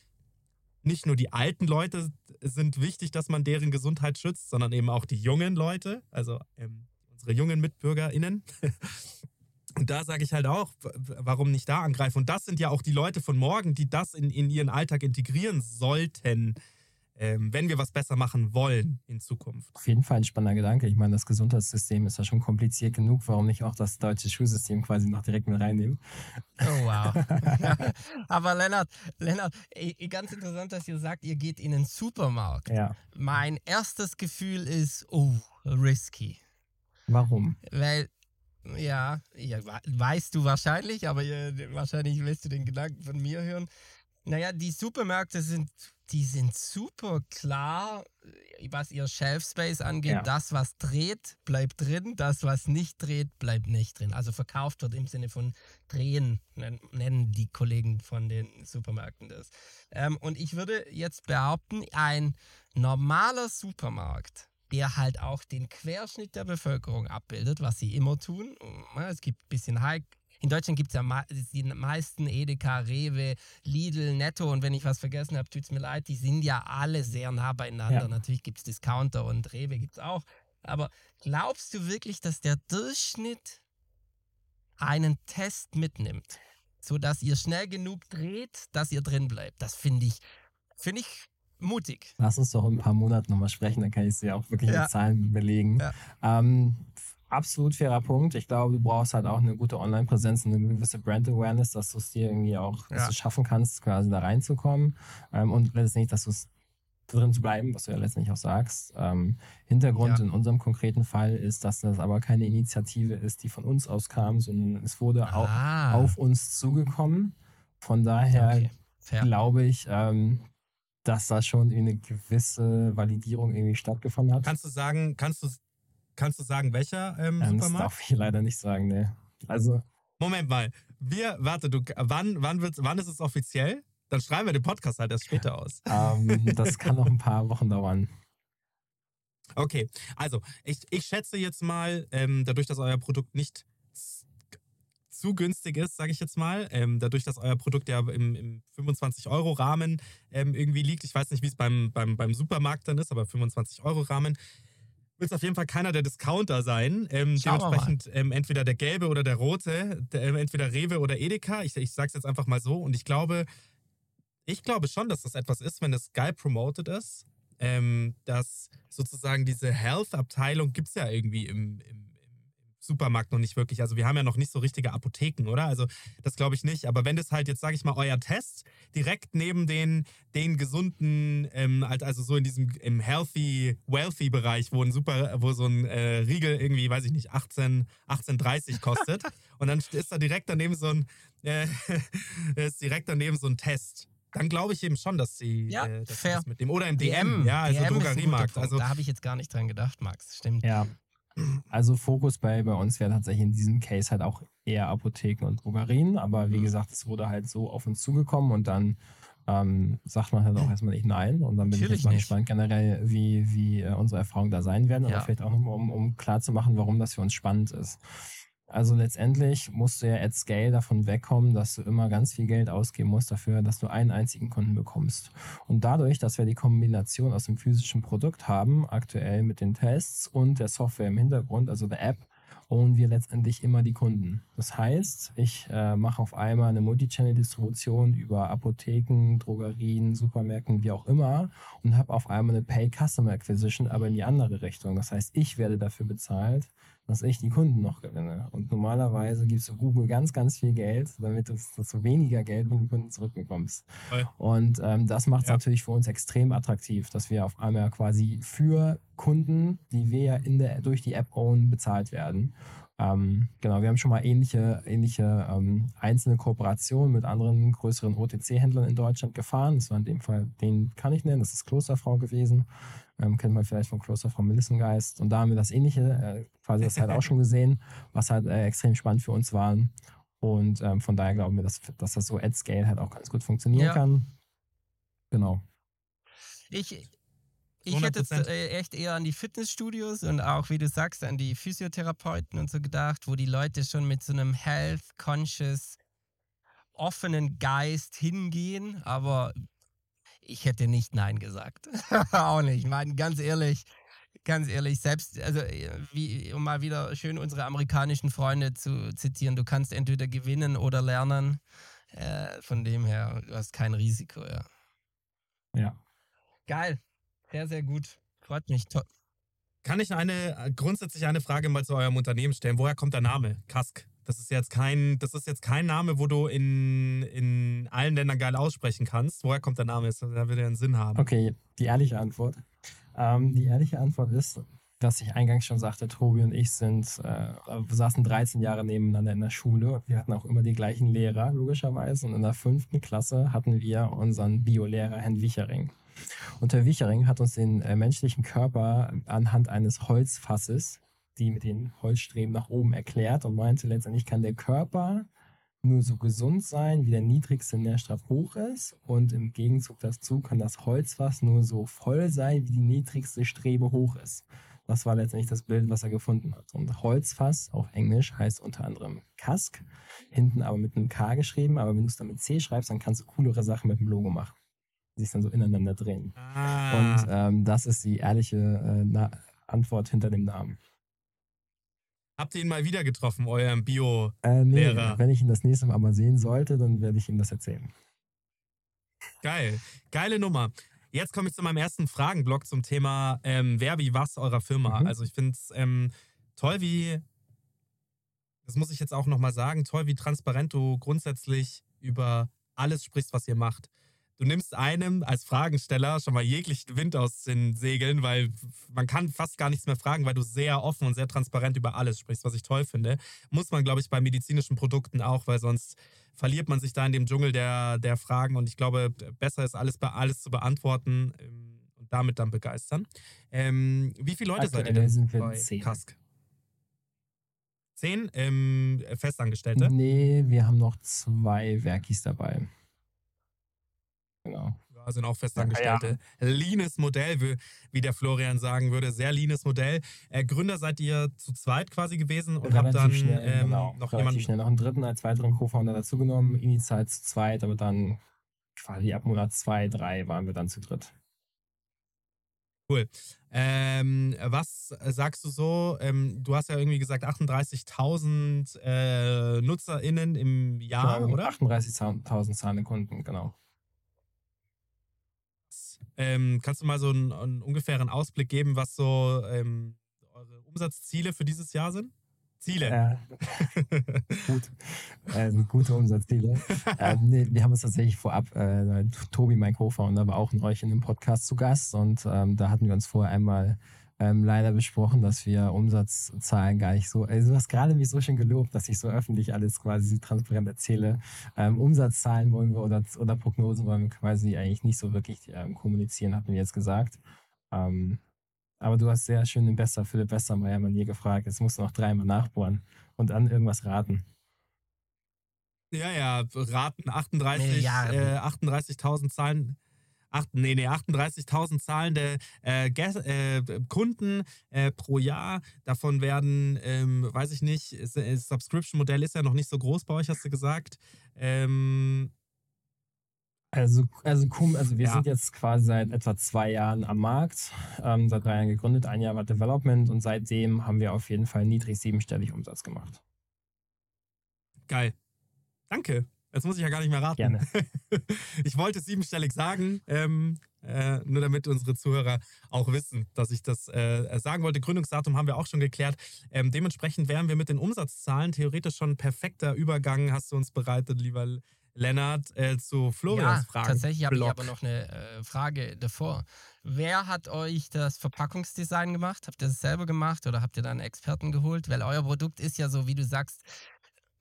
nicht nur die alten Leute sind wichtig, dass man deren Gesundheit schützt, sondern eben auch die jungen Leute, also ähm, unsere jungen MitbürgerInnen. Und da sage ich halt auch, warum nicht da angreifen? Und das sind ja auch die Leute von morgen, die das in, in ihren Alltag integrieren sollten, ähm, wenn wir was besser machen wollen in Zukunft. Auf jeden Fall ein spannender Gedanke. Ich meine, das Gesundheitssystem ist ja schon kompliziert genug. Warum nicht auch das deutsche Schulsystem quasi noch direkt mit reinnehmen? Oh, wow. Aber Lennart, Lennart, ganz interessant, dass ihr sagt, ihr geht in den Supermarkt. Ja. Mein erstes Gefühl ist, oh, risky. Warum? Weil, ja, ja, we- weißt du wahrscheinlich, aber wahrscheinlich willst du den Gedanken von mir hören. Naja, die Supermärkte sind, die sind super klar, was ihr Shelf Space angeht. Ja. Das, was dreht, bleibt drin. Das, was nicht dreht, bleibt nicht drin. Also verkauft wird im Sinne von drehen, nen- nennen die Kollegen von den Supermärkten das. Ähm, und ich würde jetzt behaupten, ein normaler Supermarkt, der halt auch den Querschnitt der Bevölkerung abbildet, was sie immer tun. Es gibt ein bisschen High. In Deutschland gibt es ja die meisten Edeka, Rewe, Lidl, Netto und wenn ich was vergessen habe, tut es mir leid, die sind ja alle sehr nah beieinander. Ja. Natürlich gibt es Discounter und Rewe gibt es auch. Aber glaubst du wirklich, dass der Durchschnitt einen Test mitnimmt, sodass ihr schnell genug dreht, dass ihr drin bleibt? Das finde ich, finde ich mutig. Lass uns doch in ein paar Monaten nochmal sprechen, dann kann ich sie auch wirklich Ja. mit Zahlen belegen. Ja. Ähm, absolut fairer Punkt. Ich glaube, du brauchst halt auch eine gute Online-Präsenz und eine gewisse Brand-Awareness, dass du es dir irgendwie auch dass Ja. es schaffen kannst, quasi da reinzukommen. Ähm, und letztendlich, dass du es drin zu bleiben, was du ja letztendlich auch sagst. Ähm, Hintergrund Ja. in unserem konkreten Fall ist, dass das aber keine Initiative ist, die von uns auskam, sondern es wurde Ah, auf uns zugekommen. Von daher okay. Glaube ich, ähm, dass da schon eine gewisse Validierung irgendwie stattgefunden hat. Kannst du sagen, kannst du, kannst du sagen, welcher ähm, ähm, das Supermarkt? darf ich leider nicht sagen, ne. Also, Moment mal. Wir, warte, du, wann, wann, wird's, wann ist es offiziell? Dann schreiben wir den Podcast halt erst später aus. ähm, das kann noch ein paar Wochen dauern. Okay, also ich, ich schätze jetzt mal, ähm, dadurch, dass euer Produkt nicht zu günstig ist, sage ich jetzt mal, ähm, dadurch, dass euer Produkt ja im, im 25-Euro-Rahmen ähm, irgendwie liegt, ich weiß nicht, wie es beim, beim, beim Supermarkt dann ist, aber 25-Euro-Rahmen, willst auf jeden Fall keiner der Discounter sein. Ähm, dementsprechend ähm, entweder der gelbe oder der rote, der, ähm, entweder Rewe oder Edeka. Ich, ich sag's jetzt einfach mal so. Und ich glaube, ich glaube schon, dass das etwas ist, wenn es geil promoted ist. Ähm, dass sozusagen diese Health-Abteilung gibt es ja irgendwie im, im Supermarkt noch nicht wirklich. Also wir haben ja noch nicht so richtige Apotheken, oder? Also das glaube ich nicht. Aber wenn das halt jetzt, sage ich mal, euer Test direkt neben den, den gesunden, ähm, halt also so in diesem im healthy, wealthy Bereich, wo ein super, wo so ein äh, Riegel irgendwie, weiß ich nicht, 18, 18,30 kostet. und dann ist da direkt daneben so ein, äh, ist direkt daneben so ein Test dann glaube ich eben schon, dass sie Ja, äh, dass fair. das mit dem oder im DM, ja, also DM Drogeriemarkt. Also da habe ich jetzt gar nicht dran gedacht, Max. Stimmt. Ja. Also Fokus bei, bei uns wäre tatsächlich in diesem Case halt auch eher Apotheken und Drogerien. Aber wie gesagt, es wurde halt so auf uns zugekommen und dann ähm, sagt man halt auch erstmal nicht nein. Und dann bin Natürlich ich jetzt mal nicht. gespannt generell, wie, wie äh, unsere Erfahrungen da sein werden. Ja. Aber vielleicht auch nochmal, um, um klar zu machen, warum das für uns spannend ist. Also letztendlich musst du ja at Scale davon wegkommen, dass du immer ganz viel Geld ausgeben musst dafür, dass du einen einzigen Kunden bekommst. Und dadurch, dass wir die Kombination aus dem physischen Produkt haben, aktuell mit den Tests und der Software im Hintergrund, also der App, ownen wir letztendlich immer die Kunden. Das heißt, ich äh, mache auf einmal eine Multichannel-Distribution über Apotheken, Drogerien, Supermärkten, wie auch immer und habe auf einmal eine Pay Customer Acquisition, aber in die andere Richtung. Das heißt, ich werde dafür bezahlt, dass ich die Kunden noch gewinne. Und normalerweise gibst du Google ganz, ganz viel Geld, damit du, dass du weniger Geld von den Kunden zurückbekommst. Voll. Und ähm, das macht es Ja. natürlich für uns extrem attraktiv, dass wir auf einmal quasi für Kunden, die wir ja in der, durch die App own, bezahlt werden. Ähm, genau, wir haben schon mal ähnliche, ähnliche ähm, einzelne Kooperationen mit anderen größeren OTC-Händlern in Deutschland gefahren. Das war in dem Fall, den kann ich nennen, das ist Klosterfrau gewesen. Ähm, kennt man vielleicht von Klosterfrau Melissengeist. Und da haben wir das Ähnliche, äh, quasi das halt auch schon gesehen, was halt äh, extrem spannend für uns war. Und ähm, von daher glauben wir, dass, dass das so at Scale halt auch ganz gut funktionieren Ja. kann. Genau. Ich, ich hätte jetzt 100%. äh, echt eher an die Fitnessstudios und auch, wie du sagst, an die Physiotherapeuten und so gedacht, wo die Leute schon mit so einem health-conscious, offenen Geist hingehen. Aber ich hätte nicht Nein gesagt. auch nicht. Ich meine, ganz ehrlich, ganz ehrlich, selbst, also äh, wie, um mal wieder schön unsere amerikanischen Freunde zu zitieren, du kannst entweder gewinnen oder lernen. Äh, von dem her, du hast kein Risiko, ja. Ja. Geil. Sehr, sehr gut. Freut mich. To Kann ich eine äh, grundsätzlich eine Frage mal zu eurem Unternehmen stellen? Woher kommt der Name? Kask. Das ist jetzt kein, das ist jetzt kein Name, wo du in, in allen Ländern geil aussprechen kannst. Woher kommt der Name? Das- Da wird er einen Sinn haben. Okay, die ehrliche Antwort. Ähm, die ehrliche Antwort ist, dass ich eingangs schon sagte, Tobi und ich sind, äh, saßen 13 Jahre nebeneinander in der Schule wir hatten auch immer die gleichen Lehrer, logischerweise. Und in der fünften Klasse hatten wir unseren Biolehrer, Herrn Wichering. Und Herr Wichering hat uns den äh, menschlichen Körper anhand eines Holzfasses, die mit den Holzstreben nach oben erklärt und meinte, letztendlich kann der Körper nur so gesund sein, wie der niedrigste Nährstoff hoch ist. Und im Gegenzug dazu kann das Holzfass nur so voll sein, wie die niedrigste Strebe hoch ist. Das war letztendlich das Bild, was er gefunden hat. Und Holzfass auf Englisch heißt unter anderem Kask, hinten aber mit einem K geschrieben. Aber wenn du es dann mit C schreibst, dann kannst du coolere Sachen mit dem Logo machen, die sich dann so ineinander drehen. Ah, Und ähm, das ist die ehrliche äh, Antwort hinter dem Namen. Habt ihr ihn mal wieder getroffen, euren Bio? Äh, nee, wenn ich ihn das nächste Mal aber sehen sollte, dann werde ich ihm das erzählen. Geil. Geile Nummer. Jetzt komme ich zu meinem ersten Fragenblock zum Thema ähm, Wer, wie, was eurer Firma. Mhm. Also ich finde es ähm, toll, wie, das muss ich jetzt auch nochmal sagen, toll, wie transparent du grundsätzlich über alles sprichst, was ihr macht. Du nimmst einem als Fragensteller schon mal jeglichen Wind aus den Segeln, weil man kann fast gar nichts mehr fragen, weil du sehr offen und sehr transparent über alles sprichst, was ich toll finde. Muss man, glaube ich, bei medizinischen Produkten auch, weil sonst verliert man sich da in dem Dschungel der, der Fragen und ich glaube, besser ist alles bei alles zu beantworten ähm, und damit dann begeistern. Ähm, wie viele Leute seid ihr denn sind wir bei zehn. Kask? Zehn ähm, Festangestellte? Nee, wir haben noch zwei Werkis dabei. Genau. Ja, sind auch Festangestellte. Leanes Modell, wie, wie der Florian sagen würde. Sehr leanes Modell. Äh, Gründer seid ihr zu zweit quasi gewesen und habt dann schnell, ähm, genau, noch relativ jemanden. schnell noch einen dritten als weiteren Co-Founder dazugenommen. Initial zu zweit, aber dann quasi ab Monat zwei, drei waren wir dann zu dritt. Cool. Ähm, was sagst du so? Ähm, du hast ja irgendwie gesagt 38.000 äh, NutzerInnen im Jahr, Genau, oder? 38.000 zahlende Kunden, genau. Ähm, kannst du mal so einen, einen ungefähren Ausblick geben, was so ähm, eure Umsatzziele für dieses Jahr sind? Ziele. Äh, gut. Äh, gute Umsatzziele. ähm, nee, wir haben uns tatsächlich vorab, äh, Tobi, mein Co-Founder, war auch in euch in dem Podcast zu Gast und ähm, da hatten wir uns vorher einmal ähm, leider besprochen, dass wir Umsatzzahlen gar nicht so, also du hast gerade mich so schön gelobt, dass ich so öffentlich alles quasi transparent erzähle. Ähm, Umsatzzahlen wollen wir oder, oder Prognosen wollen wir quasi eigentlich nicht so wirklich ähm, kommunizieren, hatten wir jetzt gesagt. Ähm, aber du hast sehr schön den Bester Philipp Westermeier Manier gefragt. Jetzt musst du noch dreimal nachbohren und an irgendwas raten. Ja, ja, raten 38, Milliarden. äh, 38.000 Zahlen. Acht, nee, nee, 38.000 zahlende äh, äh, Kunden äh, pro Jahr. Davon werden, ähm, weiß ich nicht, das Subscription-Modell ist ja noch nicht so groß bei euch, hast du gesagt. Ähm, Also, also, also wir Ja. sind jetzt quasi seit etwa zwei Jahren am Markt, ähm, seit drei Jahren gegründet, ein Jahr war Development und seitdem haben wir auf jeden Fall niedrig siebenstellig Umsatz gemacht. geil. Danke. Jetzt muss ich ja gar nicht mehr raten. Gerne. ich wollte siebenstellig sagen, ähm, äh, nur damit unsere Zuhörer auch wissen, dass ich das äh, sagen wollte. Gründungsdatum haben wir auch schon geklärt. Ähm, dementsprechend wären wir mit den Umsatzzahlen theoretisch schon ein perfekter Übergang, hast du uns bereitet, lieber Lennart, äh, zu Florians ja, Fragen. tatsächlich habe ich aber noch eine äh, Frage davor. Wer hat euch das Verpackungsdesign gemacht? Habt ihr das selber gemacht oder habt ihr da einen Experten geholt? Weil euer Produkt ist ja so, wie du sagst,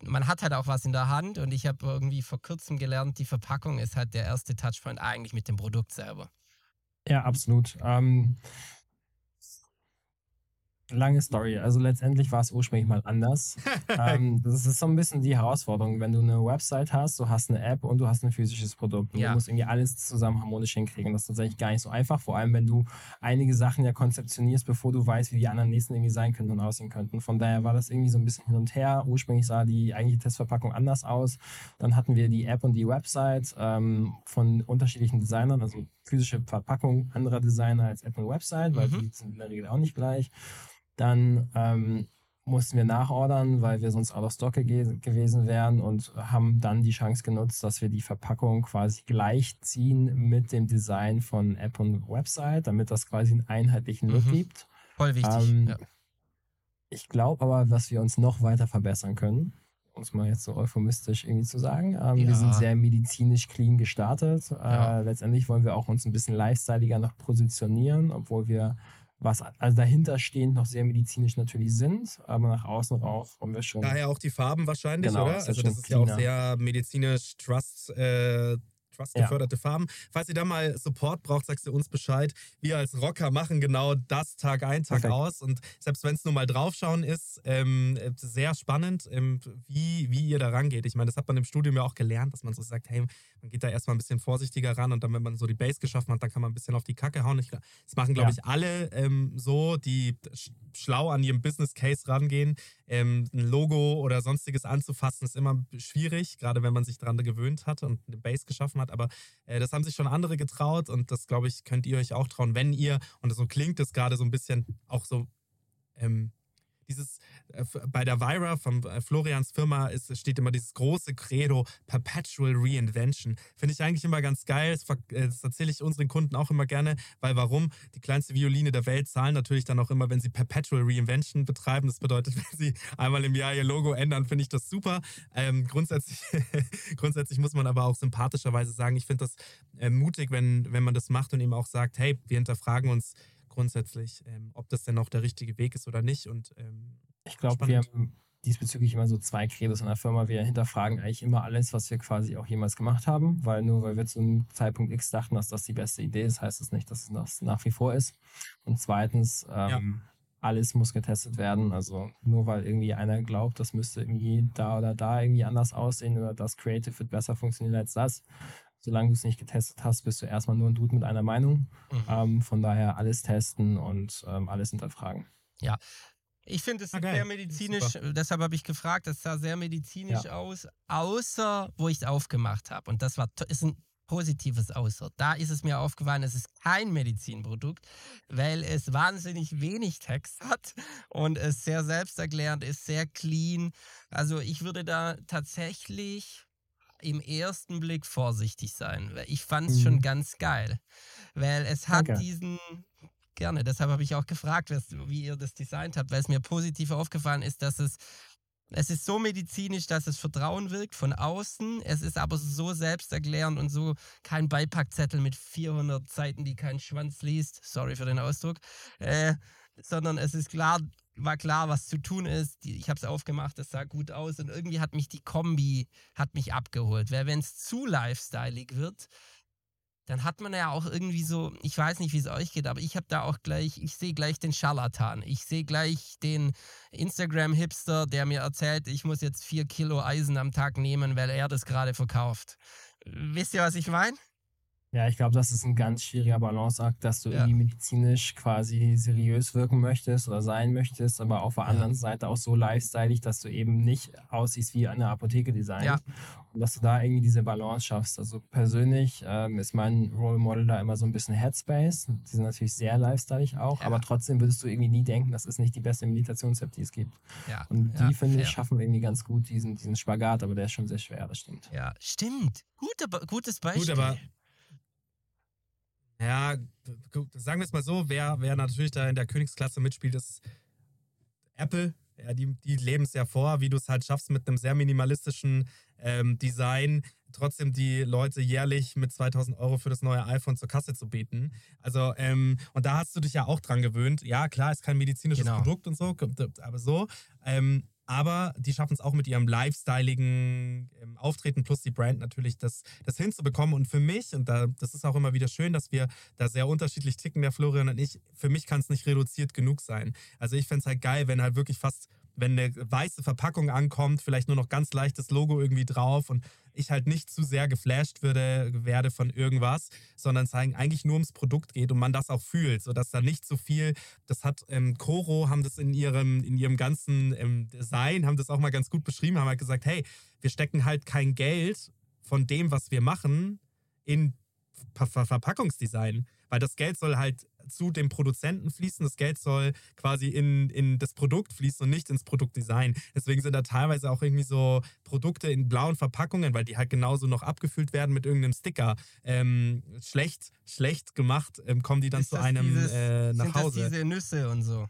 man hat halt auch was in der Hand und ich habe irgendwie vor kurzem gelernt, die Verpackung ist halt der erste Touchpoint eigentlich mit dem Produkt selber. Ja, absolut. Ähm, lange Story. Also letztendlich war es ursprünglich mal anders. ähm, das ist so ein bisschen die Herausforderung, wenn du eine Website hast, du hast eine App und du hast ein physisches Produkt. Und Ja. du musst irgendwie alles zusammen harmonisch hinkriegen. Das ist tatsächlich gar nicht so einfach, vor allem wenn du einige Sachen ja konzeptionierst, bevor du weißt, wie die anderen nächsten irgendwie sein könnten und aussehen könnten. Von daher war das irgendwie so ein bisschen hin und her. Ursprünglich sah die eigentliche Testverpackung anders aus. Dann hatten wir die App und die Website ähm, von unterschiedlichen Designern, also physische Verpackung anderer Designer als App und Website, weil Mhm. die sind in der Regel auch nicht gleich. Dann ähm, mussten wir nachordern, weil wir sonst out of stock ge gewesen wären und haben dann die Chance genutzt, dass wir die Verpackung quasi gleichziehen mit dem Design von App und Website, damit das quasi einen einheitlichen Look Mhm. gibt. Voll wichtig. Ähm, ja. Ich glaube aber, dass wir uns noch weiter verbessern können. Um es mal jetzt so euphemistisch irgendwie zu sagen. Ähm, Ja. Wir sind sehr medizinisch clean gestartet. Ja. Äh, letztendlich wollen wir auch uns ein bisschen lifestyleiger noch positionieren, obwohl wir was also dahinter stehend noch sehr medizinisch natürlich sind, aber nach außen raus wollen wir schon. Daher auch die Farben wahrscheinlich, Genau, oder? Also das ist ja auch cleaner. sehr medizinisch Trust, äh, Trust Ja. geförderte Farben. Falls ihr da mal Support braucht, sagst du uns Bescheid. Wir als Rocker machen genau das Tag ein, Tag Perfekt. aus. Und selbst wenn es nur mal draufschauen ist, ähm, äh, sehr spannend, ähm, wie, wie ihr da rangeht. Ich meine, das hat man im Studium ja auch gelernt, dass man so sagt, hey, man geht da erstmal ein bisschen vorsichtiger ran und dann, wenn man so die Base geschaffen hat, dann kann man ein bisschen auf die Kacke hauen. Ich, das machen, glaube Ja. ich, alle ähm, so, die sch schlau an ihrem Business Case rangehen. Ähm, ein Logo oder sonstiges anzufassen ist immer schwierig, gerade wenn man sich daran gewöhnt hat und eine Base geschaffen hat. Aber äh, das haben sich schon andere getraut und das, glaube ich, könnt ihr euch auch trauen, wenn ihr, und so klingt es gerade so ein bisschen auch so, ähm, dieses, äh, bei der Vira von äh, Florians Firma ist, steht immer dieses große Credo Perpetual Reinvention. Finde ich eigentlich immer ganz geil. Das, äh, das erzähle ich unseren Kunden auch immer gerne, weil warum? Die kleinste Violine der Welt zahlen natürlich dann auch immer, wenn sie Perpetual Reinvention betreiben. Das bedeutet, wenn sie einmal im Jahr ihr Logo ändern, finde ich das super. Ähm, grundsätzlich, grundsätzlich muss man aber auch sympathischerweise sagen, ich finde das äh, mutig, wenn, wenn man das macht und eben auch sagt, hey, wir hinterfragen uns grundsätzlich, ähm, ob das denn auch der richtige Weg ist oder nicht. Und ähm, Ich glaube, wir haben diesbezüglich immer so zwei Credos in der Firma. Wir hinterfragen eigentlich immer alles, was wir quasi auch jemals gemacht haben, weil nur weil wir zu einem Zeitpunkt X dachten, dass das die beste Idee ist, heißt das nicht, dass es das nach wie vor ist. Und zweitens, ähm, alles muss getestet werden. Also nur weil irgendwie einer glaubt, das müsste irgendwie da oder da irgendwie anders aussehen oder das Creative wird besser funktionieren als das. Solange du es nicht getestet hast, bist du erstmal nur ein Dude mit einer Meinung. Mhm. Ähm, von daher alles testen und ähm, alles hinterfragen. Ich finde, es Ah, sehr medizinisch, deshalb habe ich gefragt, das sah sehr medizinisch aus, außer wo ich es aufgemacht habe. Und das war, ist ein Positives außer. Da ist es mir aufgefallen, es ist kein Medizinprodukt, weil es wahnsinnig wenig Text hat und es sehr selbsterklärend ist, sehr clean. Also ich würde da tatsächlich im ersten Blick vorsichtig sein. Ich fand es schon Mhm. ganz geil, weil es hat Danke. diesen gerne. Deshalb habe ich auch gefragt, was- wie ihr das designt habt, weil es mir positiv aufgefallen ist, dass es es ist so medizinisch, dass es Vertrauen wirkt von außen. Es ist aber so selbsterklärend und so kein Beipackzettel mit 400 Seiten, die kein Schwanz liest. Sorry für den Ausdruck. Äh, sondern es ist klar, war klar, was zu tun ist. Ich habe es aufgemacht, es sah gut aus und irgendwie hat mich die Kombi hat mich abgeholt. Weil wenn es zu lifestyleig wird, dann hat man ja auch irgendwie so, ich weiß nicht, wie es euch geht, aber ich habe da auch gleich, ich sehe gleich den Scharlatan. Ich sehe gleich den Instagram-Hipster, der mir erzählt, ich muss jetzt vier Kilo Eisen am Tag nehmen, weil er das gerade verkauft. Wisst ihr, was ich meine? Ja, ich glaube, das ist ein ganz schwieriger Balanceakt, dass du Ja. irgendwie medizinisch quasi seriös wirken möchtest oder sein möchtest, aber auf der Ja. anderen Seite auch so lifestyleig, dass du eben nicht aussiehst wie eine Apotheke designt. Ja. Und dass du da irgendwie diese Balance schaffst. Also persönlich ähm, ist mein Role Model da immer so ein bisschen Headspace. Die sind natürlich sehr lifestyleig auch, Ja. aber trotzdem würdest du irgendwie nie denken, das ist nicht die beste Meditations-App, die es gibt. Ja. Und ja, die, finde ich, schaffen irgendwie ganz gut diesen, diesen Spagat, aber der ist schon sehr schwer, das stimmt. Ja, stimmt. Gute, gutes Beispiel. Gut, aber ja, sagen wir es mal so, wer, wer natürlich da in der Königsklasse mitspielt, ist Apple. Ja, die, die leben es ja vor, wie du es halt schaffst mit einem sehr minimalistischen ähm, Design, trotzdem die Leute jährlich mit 2000 Euro für das neue iPhone zur Kasse zu beten. Also, ähm, und da hast du dich ja auch dran gewöhnt. Ja, klar, ist kein medizinisches Genau. Produkt und so, aber so. Ähm, aber die schaffen es auch mit ihrem lifestyleigen ähm, Auftreten plus die Brand natürlich, das, das hinzubekommen. Und für mich, und da, das ist auch immer wieder schön, dass wir da sehr unterschiedlich ticken, der Florian und ich, für mich kann es nicht reduziert genug sein. Also ich fände es halt geil, wenn halt wirklich fast, wenn eine weiße Verpackung ankommt, vielleicht nur noch ganz leichtes Logo irgendwie drauf und ich halt nicht zu sehr geflasht würde, werde von irgendwas, sondern es eigentlich nur ums Produkt geht und man das auch fühlt, sodass da nicht so viel, das hat ähm, Coro, haben das in ihrem, in ihrem ganzen ähm, Design, haben das auch mal ganz gut beschrieben, haben halt gesagt, hey, wir stecken halt kein Geld von dem, was wir machen, in Ver Ver Verpackungsdesign, weil das Geld soll halt zu dem Produzenten fließen, das Geld soll quasi in, in das Produkt fließen und nicht ins Produktdesign. Deswegen sind da teilweise auch irgendwie so Produkte in blauen Verpackungen, weil die halt genauso noch abgefüllt werden mit irgendeinem Sticker. Ähm, schlecht, schlecht gemacht, ähm, kommen die dann Ist zu einem dieses- äh, nach Sind Hause. das diese Nüsse und so?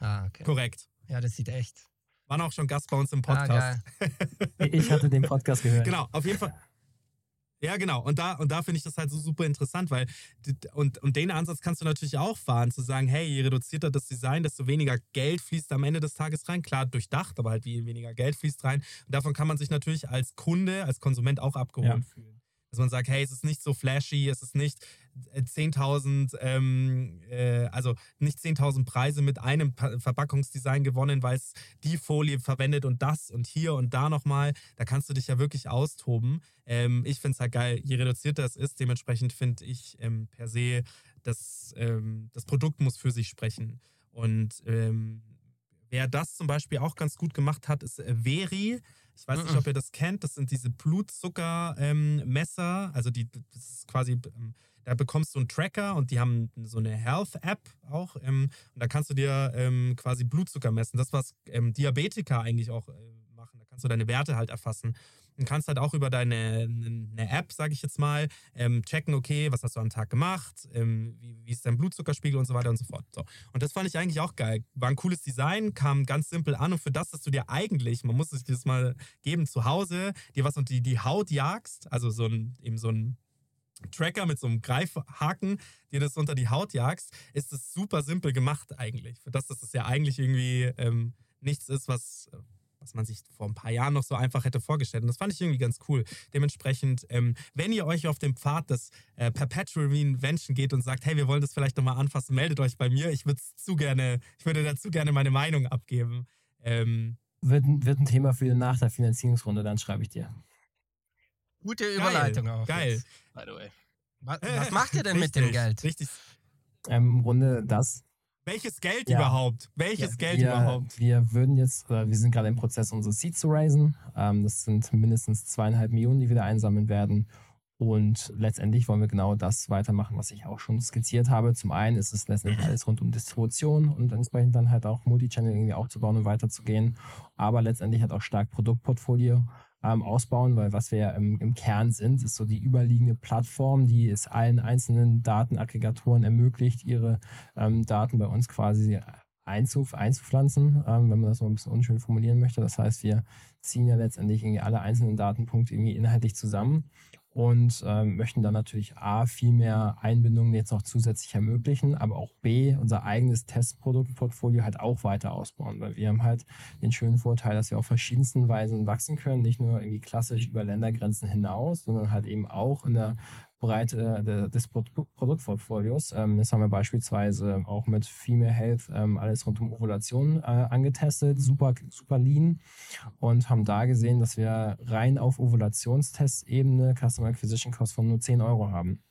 Ah, okay. Korrekt. Ja, das sieht echt. Waren auch schon Gast bei uns im Ah, Podcast. geil. Ich hatte den Podcast gehört. Genau, auf jeden Fall. Ja, genau. Und da, und da finde ich das halt so super interessant, weil und, und den Ansatz kannst du natürlich auch fahren, zu sagen, hey, je reduzierter das Design, desto weniger Geld fließt am Ende des Tages rein. Klar, durchdacht, aber halt wie weniger Geld fließt rein. Und davon kann man sich natürlich als Kunde, als Konsument auch abgeholt Ja. fühlen. Dass man sagt, hey, es ist nicht so flashy, es ist nicht 10.000, ähm, äh, also nicht 10.000 Preise mit einem Pa- Verpackungsdesign gewonnen, weil es die Folie verwendet und das und hier und da nochmal. Da kannst du dich ja wirklich austoben. Ähm, ich finde es halt geil, je reduzierter es ist, dementsprechend finde ich ähm, per se, das, ähm, das Produkt muss für sich sprechen. Und ähm, wer das zum Beispiel auch ganz gut gemacht hat, ist äh, Veri. Ich weiß nicht, ob ihr das kennt. Das sind diese Blutzuckermesser. also die, das ist quasi, ähm, da bekommst du einen Tracker und die haben so eine Health-App auch. Ähm, und da kannst du dir ähm, quasi Blutzucker messen. Das, was ähm, Diabetiker eigentlich auch äh, machen. Da kannst du deine Werte halt erfassen. Und kannst halt auch über deine eine App, sage ich jetzt mal, ähm, checken, okay, was hast du am Tag gemacht, ähm, wie, wie ist dein Blutzuckerspiegel und so weiter und so fort. So. Und das fand ich eigentlich auch geil. War ein cooles Design, kam ganz simpel an und für das, dass du dir eigentlich, man muss sich das mal geben, zu Hause, dir was unter die, die Haut jagst, also so ein, eben so ein Tracker mit so einem Greifhaken, dir das unter die Haut jagst, ist es super simpel gemacht eigentlich. Für das, dass es ja eigentlich irgendwie ähm, nichts ist, was, was man sich vor ein paar Jahren noch so einfach hätte vorgestellt. Und das fand ich irgendwie ganz cool. Dementsprechend, ähm, wenn ihr euch auf dem Pfad des äh, Perpetual Reinvention geht und sagt, hey, wir wollen das vielleicht nochmal anfassen, meldet euch bei mir. Ich würde zu gerne, ich würde dazu gerne meine Meinung abgeben. Ähm, Wird, ein- wird ein Thema für nach der Finanzierungsrunde, dann schreibe ich dir. Gute Überleitung auch. geil. By the way. Was, was macht ihr denn mit dem Richtig, Geld? Richtig. Ähm, Im Grunde das. Welches Geld Ja. überhaupt? Welches Geld wir, überhaupt? Wir würden jetzt, wir sind gerade im Prozess, unsere Seed zu raisen. Ähm, das sind mindestens zweieinhalb Millionen, die wir da einsammeln werden. Und letztendlich wollen wir genau das weitermachen, was ich auch schon skizziert habe. Zum einen ist es letztendlich alles rund um Distribution und entsprechend dann halt auch Multichannel irgendwie aufzubauen und weiterzugehen. Aber letztendlich halt auch stark Produktportfolio ähm, ausbauen, weil was wir ja im, im, Kern sind, ist so die überliegende Plattform, die es allen einzelnen Datenaggregatoren ermöglicht, ihre ähm, Daten bei uns quasi einzuf einzupflanzen, ähm, wenn man das so ein bisschen unschön formulieren möchte. Das heißt, wir ziehen ja letztendlich irgendwie alle einzelnen Datenpunkte irgendwie inhaltlich zusammen und ähm, möchten dann natürlich A, viel mehr Einbindungen jetzt noch zusätzlich ermöglichen, aber auch B, unser eigenes Testproduktportfolio halt auch weiter ausbauen, weil wir haben halt den schönen Vorteil, dass wir auf verschiedensten Weisen wachsen können, nicht nur irgendwie klassisch über Ländergrenzen hinaus, sondern halt eben auch in der Breite des Produktportfolios. Ähm, das haben wir beispielsweise auch mit Female Health ähm, alles rund um Ovulation äh, angetestet, super, super lean und haben da gesehen, dass wir rein auf Ovulationstestebene Customer Acquisition Cost von nur 10 Euro haben.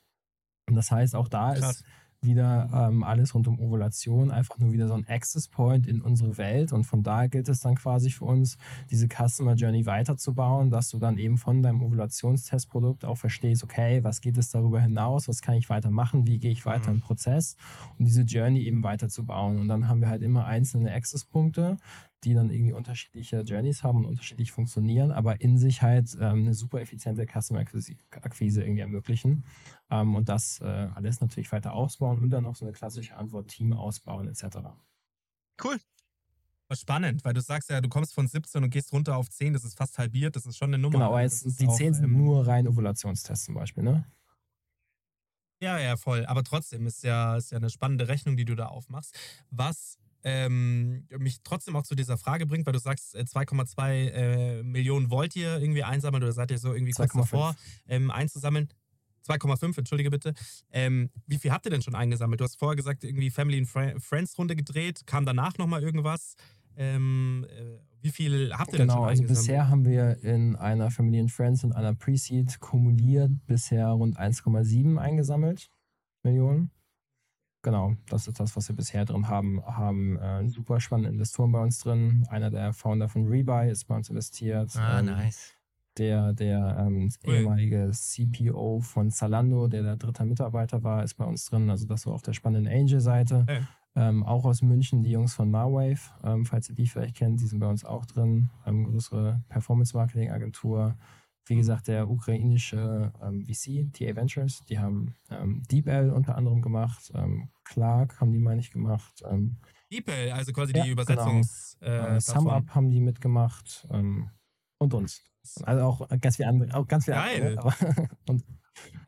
Und das heißt, auch da Krass. ist wieder ähm, alles rund um Ovulation, einfach nur wieder so ein Access Point in unsere Welt. Und von da gilt es dann quasi für uns, diese Customer Journey weiterzubauen, dass du dann eben von deinem Ovulationstestprodukt auch verstehst, okay, was geht es darüber hinaus, was kann ich weitermachen, wie gehe ich weiter mhm. im Prozess und diese Journey eben weiterzubauen. Und dann haben wir halt immer einzelne Access-Punkte, die dann irgendwie unterschiedliche Journeys haben und unterschiedlich funktionieren, aber in sich halt ähm, eine super effiziente Customer-Akquise irgendwie ermöglichen. Ähm, und das äh, alles natürlich weiter ausbauen und dann auch so eine klassische Antwort Team ausbauen etc. Cool. Spannend, weil du sagst ja, du kommst von 17 und gehst runter auf 10, das ist fast halbiert, das ist schon eine Nummer. Genau, aber jetzt die 10 sind ähm, nur rein Ovulationstests zum Beispiel, ne? Ja, ja, voll. Aber trotzdem ist ja, ist ja eine spannende Rechnung, die du da aufmachst. Was ähm, mich trotzdem auch zu dieser Frage bringt, weil du sagst, 2,2 äh, äh, Millionen wollt ihr irgendwie einsammeln oder seid ihr so irgendwie kurz davor ähm, einzusammeln? 2,5, entschuldige bitte. Ähm, wie viel habt ihr denn schon eingesammelt? Du hast vorher gesagt, irgendwie Family and Friends Runde gedreht. Kam danach nochmal irgendwas? Ähm, äh, wie viel habt ihr genau, denn schon also bisher haben wir in einer Family and Friends und einer Pre-Seed kumuliert bisher rund 1,7 eingesammelt Millionen. Genau, das ist das, was wir bisher drin haben. Haben äh, super spannende Investoren bei uns drin. Einer der Founder von Rebuy ist bei uns investiert. Ah, ähm, nice. Der, der ähm, ehemalige CPO von Zalando, der der dritte Mitarbeiter war, ist bei uns drin. Also das war auf der spannenden Angel-Seite. Hey. Ähm, auch aus München die Jungs von Marwave, ähm, falls ihr die vielleicht kennt, die sind bei uns auch drin. Ähm, größere Performance-Marketing-Agentur. Wie gesagt, der ukrainische ähm, VC, TA Ventures, die haben ähm, DeepL unter anderem gemacht. Ähm, Clark haben die, meine ich, gemacht. Ähm, DeepL, also quasi ja, die Übersetzungs... Genau. Äh, SumUp haben die mitgemacht und uns. Also auch ganz viele andere. Auch ganz viele Geil. Andere, und,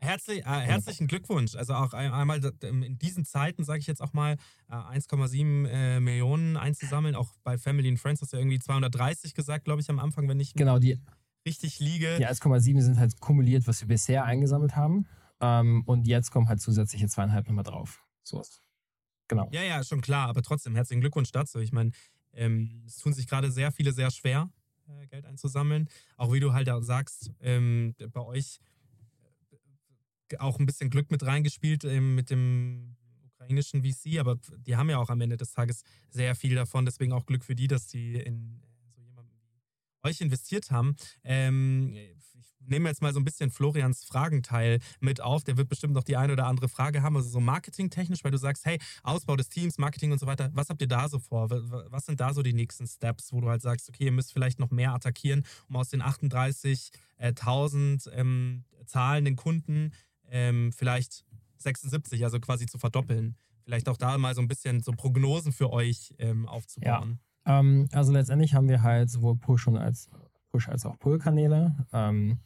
Herzlich, äh, herzlichen Glückwunsch. Also auch einmal in diesen Zeiten, sage ich jetzt auch mal, 1,7 äh, äh, Millionen einzusammeln. Auch bei Family and Friends hast du ja irgendwie 230 gesagt, glaube ich, am Anfang, wenn ich genau, die, richtig liege. Die 1,7 sind halt kumuliert, was wir bisher eingesammelt haben. Ähm, und jetzt kommen halt zusätzliche zweieinhalb nochmal drauf. So ist. Genau. Ja, ja, schon klar. Aber trotzdem, herzlichen Glückwunsch dazu. Ich meine, ähm, es tun sich gerade sehr viele sehr schwer, äh, Geld einzusammeln. Auch wie du halt auch sagst, ähm, bei euch äh, auch ein bisschen Glück mit reingespielt ähm, mit dem ukrainischen VC, aber die haben ja auch am Ende des Tages sehr viel davon. Deswegen auch Glück für die, dass die in euch investiert haben. Ähm, ich nehme jetzt mal so ein bisschen Florians Fragenteil mit auf. Der wird bestimmt noch die eine oder andere Frage haben. Also so marketingtechnisch, weil du sagst, hey, Ausbau des Teams, Marketing und so weiter. Was habt ihr da so vor? Was sind da so die nächsten Steps, wo du halt sagst, okay, ihr müsst vielleicht noch mehr attackieren, um aus den 38.000 ähm, zahlenden Kunden ähm, vielleicht 76, also quasi zu verdoppeln. Vielleicht auch da mal so ein bisschen so Prognosen für euch ähm, aufzubauen. Ja. Ähm, also letztendlich haben wir halt sowohl Push und als Push- als auch Pull-Kanäle. Ähm,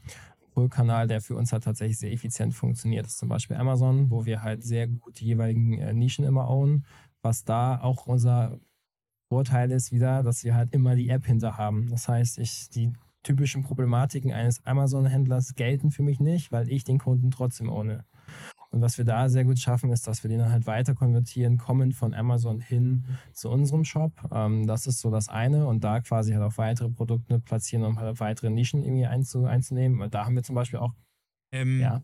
Pull-Kanal, der für uns halt tatsächlich sehr effizient funktioniert, ist zum Beispiel Amazon, wo wir halt sehr gut die jeweiligen äh, Nischen immer own. Was da auch unser Vorteil ist wieder, dass wir halt immer die App hinter haben. Das heißt, ich, die typischen Problematiken eines Amazon-Händlers gelten für mich nicht, weil ich den Kunden trotzdem ohne. Und was wir da sehr gut schaffen, ist, dass wir den dann halt weiter konvertieren, kommen von Amazon hin zu unserem Shop. Ähm, das ist so das eine. Und da quasi halt auch weitere Produkte platzieren, um halt weitere Nischen irgendwie einzu, einzunehmen. Und da haben wir zum Beispiel auch. Ähm, ja.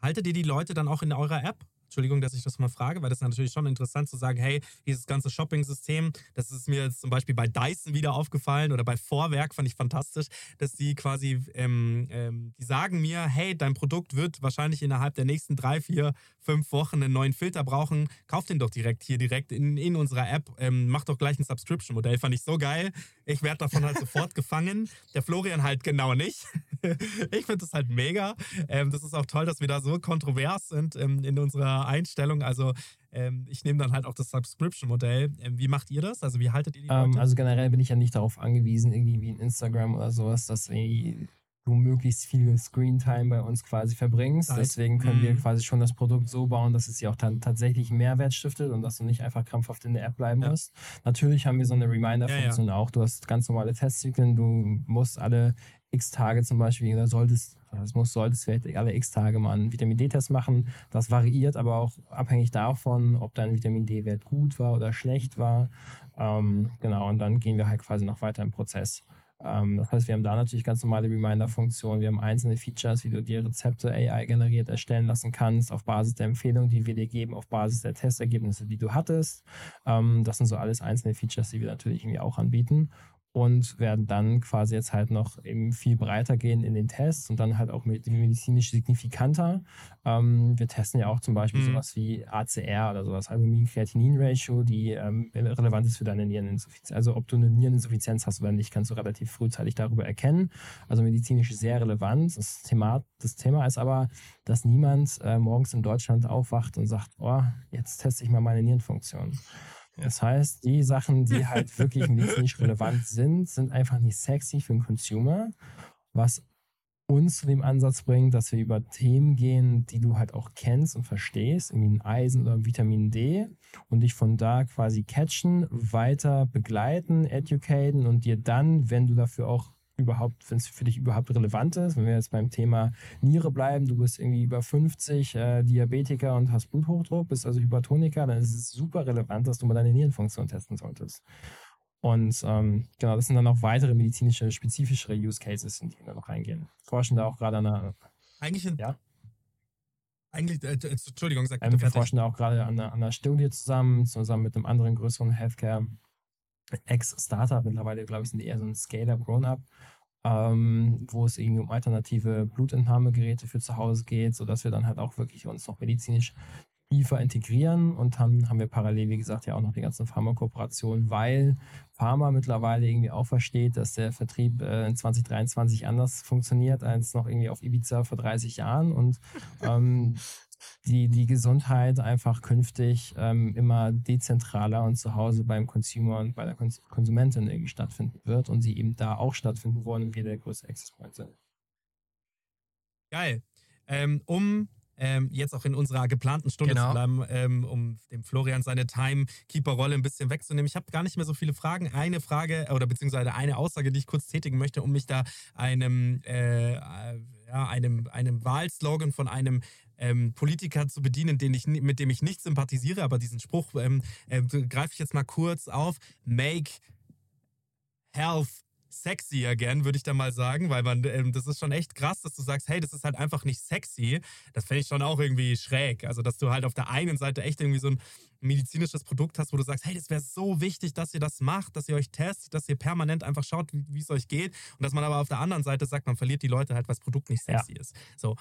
Haltet ihr die Leute dann auch in eurer App? Entschuldigung, dass ich das mal frage, weil das ist natürlich schon interessant zu sagen, hey, dieses ganze Shopping-System, das ist mir jetzt zum Beispiel bei Dyson wieder aufgefallen oder bei Vorwerk fand ich fantastisch, dass die quasi, ähm, ähm, die sagen mir, hey, dein Produkt wird wahrscheinlich innerhalb der nächsten drei, vier, fünf Wochen einen neuen Filter brauchen. Kauf den doch direkt hier, direkt in, in unserer App. Ähm, mach doch gleich ein Subscription-Modell. Fand ich so geil. Ich werde davon halt sofort gefangen. Der Florian halt genau nicht. ich finde das halt mega. Ähm, das ist auch toll, dass wir da so kontrovers sind ähm, in unserer Einstellung. Also ähm, ich nehme dann halt auch das Subscription-Modell. Ähm, wie macht ihr das? Also wie haltet ihr die Ähm, Leute? also generell bin ich ja nicht darauf angewiesen, irgendwie wie in Instagram oder sowas, dass irgendwie du möglichst viel Screentime bei uns quasi verbringst. Zeit. Deswegen können wir Mhm. quasi schon das Produkt so bauen, dass es dir auch dann tatsächlich Mehrwert stiftet und dass du nicht einfach krampfhaft in der App bleiben Ja. musst. Natürlich haben wir so eine Reminder-Funktion auch. Du hast ganz normale Testzyklen. Du musst alle x Tage zum Beispiel, oder solltest, das muss, solltest vielleicht alle x Tage mal einen Vitamin D-Test machen. Das variiert aber auch abhängig davon, ob dein Vitamin D-Wert gut war oder schlecht war. Ähm, genau, und dann gehen wir halt quasi noch weiter im Prozess. Ähm, das heißt, wir haben da natürlich ganz normale Reminder-Funktionen. Wir haben einzelne Features, wie du dir Rezepte AI generiert erstellen lassen kannst, auf Basis der Empfehlungen, die wir dir geben, auf Basis der Testergebnisse, die du hattest. Ähm, das sind so alles einzelne Features, die wir natürlich irgendwie auch anbieten. Und werden dann quasi jetzt halt noch eben viel breiter gehen in den Tests und dann halt auch medizinisch signifikanter. Ähm, wir testen ja auch zum Beispiel Mhm. sowas wie ACR oder sowas, Albumin-Kreatinin-Ratio, die ähm, relevant ist für deine Niereninsuffizienz. Also ob du eine Niereninsuffizienz hast oder nicht, kannst du relativ frühzeitig darüber erkennen. Also medizinisch sehr relevant. Das Thema, das Thema ist aber, dass niemand äh, morgens in Deutschland aufwacht und sagt, oh, jetzt teste ich mal meine Nierenfunktion. Das heißt, die Sachen, die halt wirklich medizinisch relevant sind, sind einfach nicht sexy für den Consumer, was uns zu dem Ansatz bringt, dass wir über Themen gehen, die du halt auch kennst und verstehst, irgendwie ein Eisen oder Vitamin D und dich von da quasi catchen, weiter begleiten, educaten und dir dann, wenn du dafür auch überhaupt, wenn es für dich überhaupt relevant ist, wenn wir jetzt beim Thema Niere bleiben, du bist irgendwie über 50 äh, Diabetiker und hast Bluthochdruck, bist also Hypertoniker, dann ist es super relevant, dass du mal deine Nierenfunktion testen solltest. Und ähm, genau, das sind dann auch weitere medizinische, spezifischere Use Cases, in die wir noch reingehen. Forschen da auch gerade an einer, eigentlich, in, ja? eigentlich äh, äh, Entschuldigung, sag ähm, wir forschen da auch gerade an einer, an einer Studie zusammen, zusammen mit einem anderen größeren Healthcare Ex-Startup, mittlerweile glaube ich sind eher so ein Scale-Up, Grown-Up, ähm, wo es irgendwie um alternative Blutentnahmegeräte für zu Hause geht, sodass wir dann halt auch wirklich uns noch medizinisch tiefer integrieren. Und dann haben wir parallel, wie gesagt, ja auch noch die ganzen Pharmakooperationen, weil Pharma mittlerweile irgendwie auch versteht, dass der Vertrieb äh, in 2023 anders funktioniert als noch irgendwie auf Ibiza vor 30 Jahren. Und ähm, die, die Gesundheit einfach künftig ähm, immer dezentraler und zu Hause beim Consumer und bei der Kons Konsumentin irgendwie stattfinden wird und sie eben da auch stattfinden wollen und wir der größte Access Point sind. Geil. Ähm, um ähm, jetzt auch in unserer geplanten Stunde Genau. zu bleiben, ähm, um dem Florian seine Timekeeper-Rolle ein bisschen wegzunehmen. Ich habe gar nicht mehr so viele Fragen. Eine Frage oder beziehungsweise eine Aussage, die ich kurz tätigen möchte, um mich da einem, äh, äh, ja, einem, einem Wahlslogan von einem ähm, Politiker zu bedienen, den ich, mit dem ich nicht sympathisiere, aber diesen Spruch ähm, äh, greife ich jetzt mal kurz auf. Make Health sexy again, würde ich da mal sagen, weil man, ähm, das ist schon echt krass, dass du sagst, hey, das ist halt einfach nicht sexy. Das fände ich schon auch irgendwie schräg. Also, dass du halt auf der einen Seite echt irgendwie so ein medizinisches Produkt hast, wo du sagst, hey, das wäre so wichtig, dass ihr das macht, dass ihr euch testet, dass ihr permanent einfach schaut, wie es euch geht. Und dass man aber auf der anderen Seite sagt, man verliert die Leute halt, weil das Produkt nicht Ja. sexy ist. So.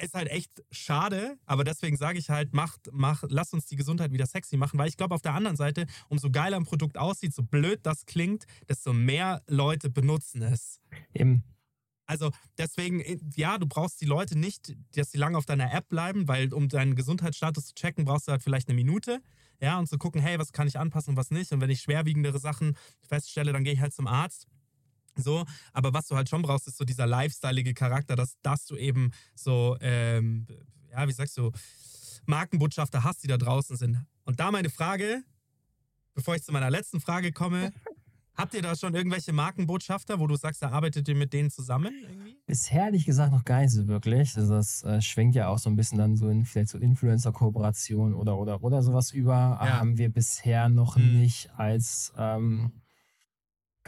Ist halt echt schade, aber deswegen sage ich halt, macht, mach, lass uns die Gesundheit wieder sexy machen, weil ich glaube, auf der anderen Seite, umso geiler ein Produkt aussieht, so blöd das klingt, desto mehr Leute benutzen es. Eben, Also deswegen, ja, du brauchst die Leute nicht, dass sie lange auf deiner App bleiben, weil um deinen Gesundheitsstatus zu checken, brauchst du halt vielleicht eine Minute. Ja, und zu gucken, hey, was kann ich anpassen und was nicht. Und wenn ich schwerwiegendere Sachen feststelle, dann gehe ich halt zum Arzt. So, aber was du halt schon brauchst, ist so dieser lifestyleige Charakter, dass, dass du eben so, ähm, ja, wie sagst du, Markenbotschafter hast, die da draußen sind. Und da meine Frage, bevor ich zu meiner letzten Frage komme, habt ihr da schon irgendwelche Markenbotschafter, wo du sagst, da arbeitet ihr mit denen zusammen irgendwie? Bisher ehrlich gesagt noch gar nicht so wirklich. Also das äh, schwenkt ja auch so ein bisschen dann so in vielleicht so Influencer-Kooperation oder oder oder sowas über. Ja. Haben wir bisher noch Hm. nicht als ähm,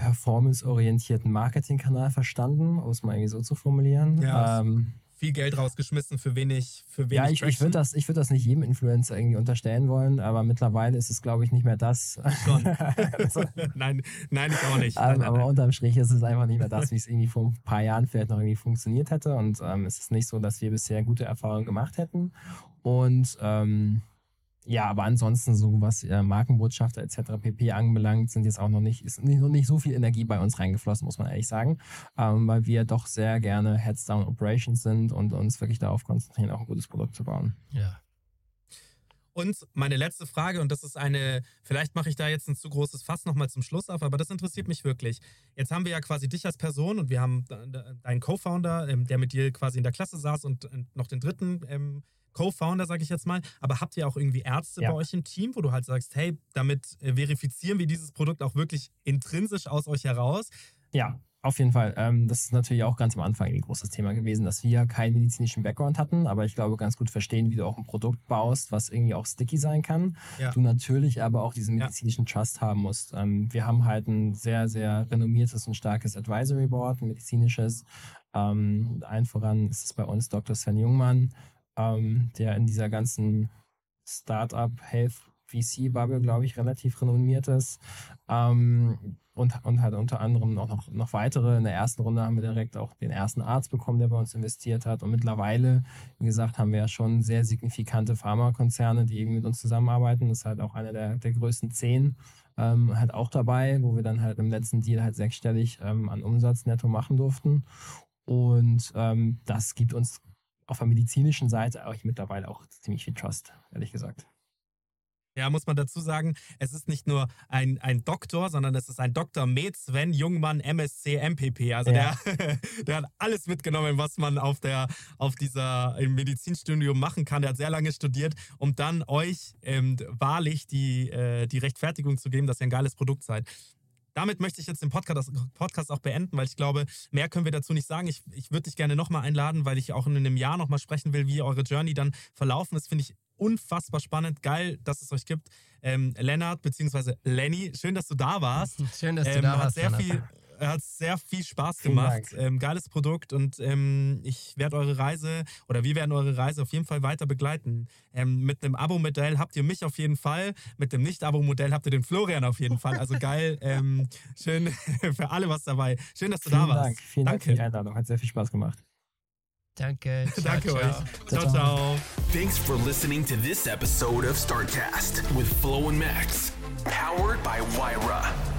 performance-orientierten Marketingkanal verstanden, um es mal irgendwie so zu formulieren. Ja. Ähm, viel Geld rausgeschmissen für wenig, für wenig Ja, ich, ich würde das, ich würd das nicht jedem Influencer irgendwie unterstellen wollen, aber mittlerweile ist es, glaube ich, nicht mehr das. Schon. nein, nein, ich auch nicht. Ähm, Nein, nein, aber nein. unterm Strich ist es einfach nicht mehr das, wie es irgendwie vor ein paar Jahren vielleicht noch irgendwie funktioniert hätte. Und ähm, es ist nicht so, dass wir bisher gute Erfahrungen gemacht hätten. Und ähm, ja, aber ansonsten so was äh, Markenbotschafter etc. pp. anbelangt, sind jetzt auch noch nicht, ist nicht, noch nicht so viel Energie bei uns reingeflossen, muss man ehrlich sagen, ähm, weil wir doch sehr gerne Heads Down Operations sind und uns wirklich darauf konzentrieren, auch ein gutes Produkt zu bauen. Ja. Und meine letzte Frage, und das ist eine, vielleicht mache ich da jetzt ein zu großes Fass nochmal zum Schluss auf, aber das interessiert mich wirklich. Jetzt haben wir ja quasi dich als Person und wir haben deinen Co-Founder, ähm, der mit dir quasi in der Klasse saß und noch den dritten ähm, Co-Founder, sage ich jetzt mal. Aber habt ihr auch irgendwie Ärzte Ja. bei euch im Team, wo du halt sagst, hey, damit äh, verifizieren wir dieses Produkt auch wirklich intrinsisch aus euch heraus? Ja, auf jeden Fall. Ähm, das ist natürlich auch ganz am Anfang ein großes Thema gewesen, dass wir keinen medizinischen Background hatten, aber ich glaube, ganz gut verstehen, wie du auch ein Produkt baust, was irgendwie auch sticky sein kann. Ja. Du natürlich aber auch diesen Ja. medizinischen Trust haben musst. Ähm, wir haben halt ein sehr, sehr renommiertes und starkes Advisory Board, ein medizinisches. Ähm, allen voran ist es bei uns Dr. Sven Jungmann, ähm, der in dieser ganzen Startup Health VC Bubble, glaube ich, relativ renommiert ist. Ähm, und, und halt unter anderem auch noch, noch weitere. In der ersten Runde haben wir direkt auch den ersten Arzt bekommen, der bei uns investiert hat. Und mittlerweile, wie gesagt, haben wir ja schon sehr signifikante Pharmakonzerne, die irgendwie mit uns zusammenarbeiten. Das ist halt auch einer der, der größten zehn ähm, halt auch dabei, wo wir dann halt im letzten Deal halt sechsstellig ähm, an Umsatz netto machen durften. Und ähm, das gibt uns auf der medizinischen Seite auch mittlerweile auch ziemlich viel Trust, ehrlich gesagt. Ja, muss man dazu sagen, es ist nicht nur ein, ein Doktor, sondern es ist ein Dr. Med Sven Jungmann MSc MPP. Also Ja. der, der hat alles mitgenommen, was man auf der auf dieser im Medizinstudium machen kann. Der hat sehr lange studiert, um dann euch ähm, wahrlich die, äh, die Rechtfertigung zu geben, dass ihr ein geiles Produkt seid. Damit möchte ich jetzt den Podcast, Podcast auch beenden, weil ich glaube, mehr können wir dazu nicht sagen. Ich, ich würde dich gerne nochmal einladen, weil ich auch in einem Jahr nochmal sprechen will, wie eure Journey dann verlaufen ist. Finde ich unfassbar spannend. Geil, dass es euch gibt. Ähm, Lennart bzw. Lenny, schön, dass du da warst. Schön, dass du Ähm, da warst. sehr Lennart. viel, hat sehr viel Spaß gemacht. Ähm, geiles Produkt und ähm, ich werde eure Reise oder wir werden eure Reise auf jeden Fall weiter begleiten. Ähm, mit einem Abo-Modell habt ihr mich auf jeden Fall, mit dem Nicht-Abo-Modell habt ihr den Florian auf jeden Fall. Also geil, ähm, schön für alle was dabei. Schön, dass du Vielen da warst. Dank. Vielen Dank für Danke. die Einladung. Hat sehr viel Spaß gemacht. Danke. Ciao, Danke ciao. euch. Ciao, ciao. ciao. Thanks for listening to this episode of Startcast with Flo and Max, powered by Wyra.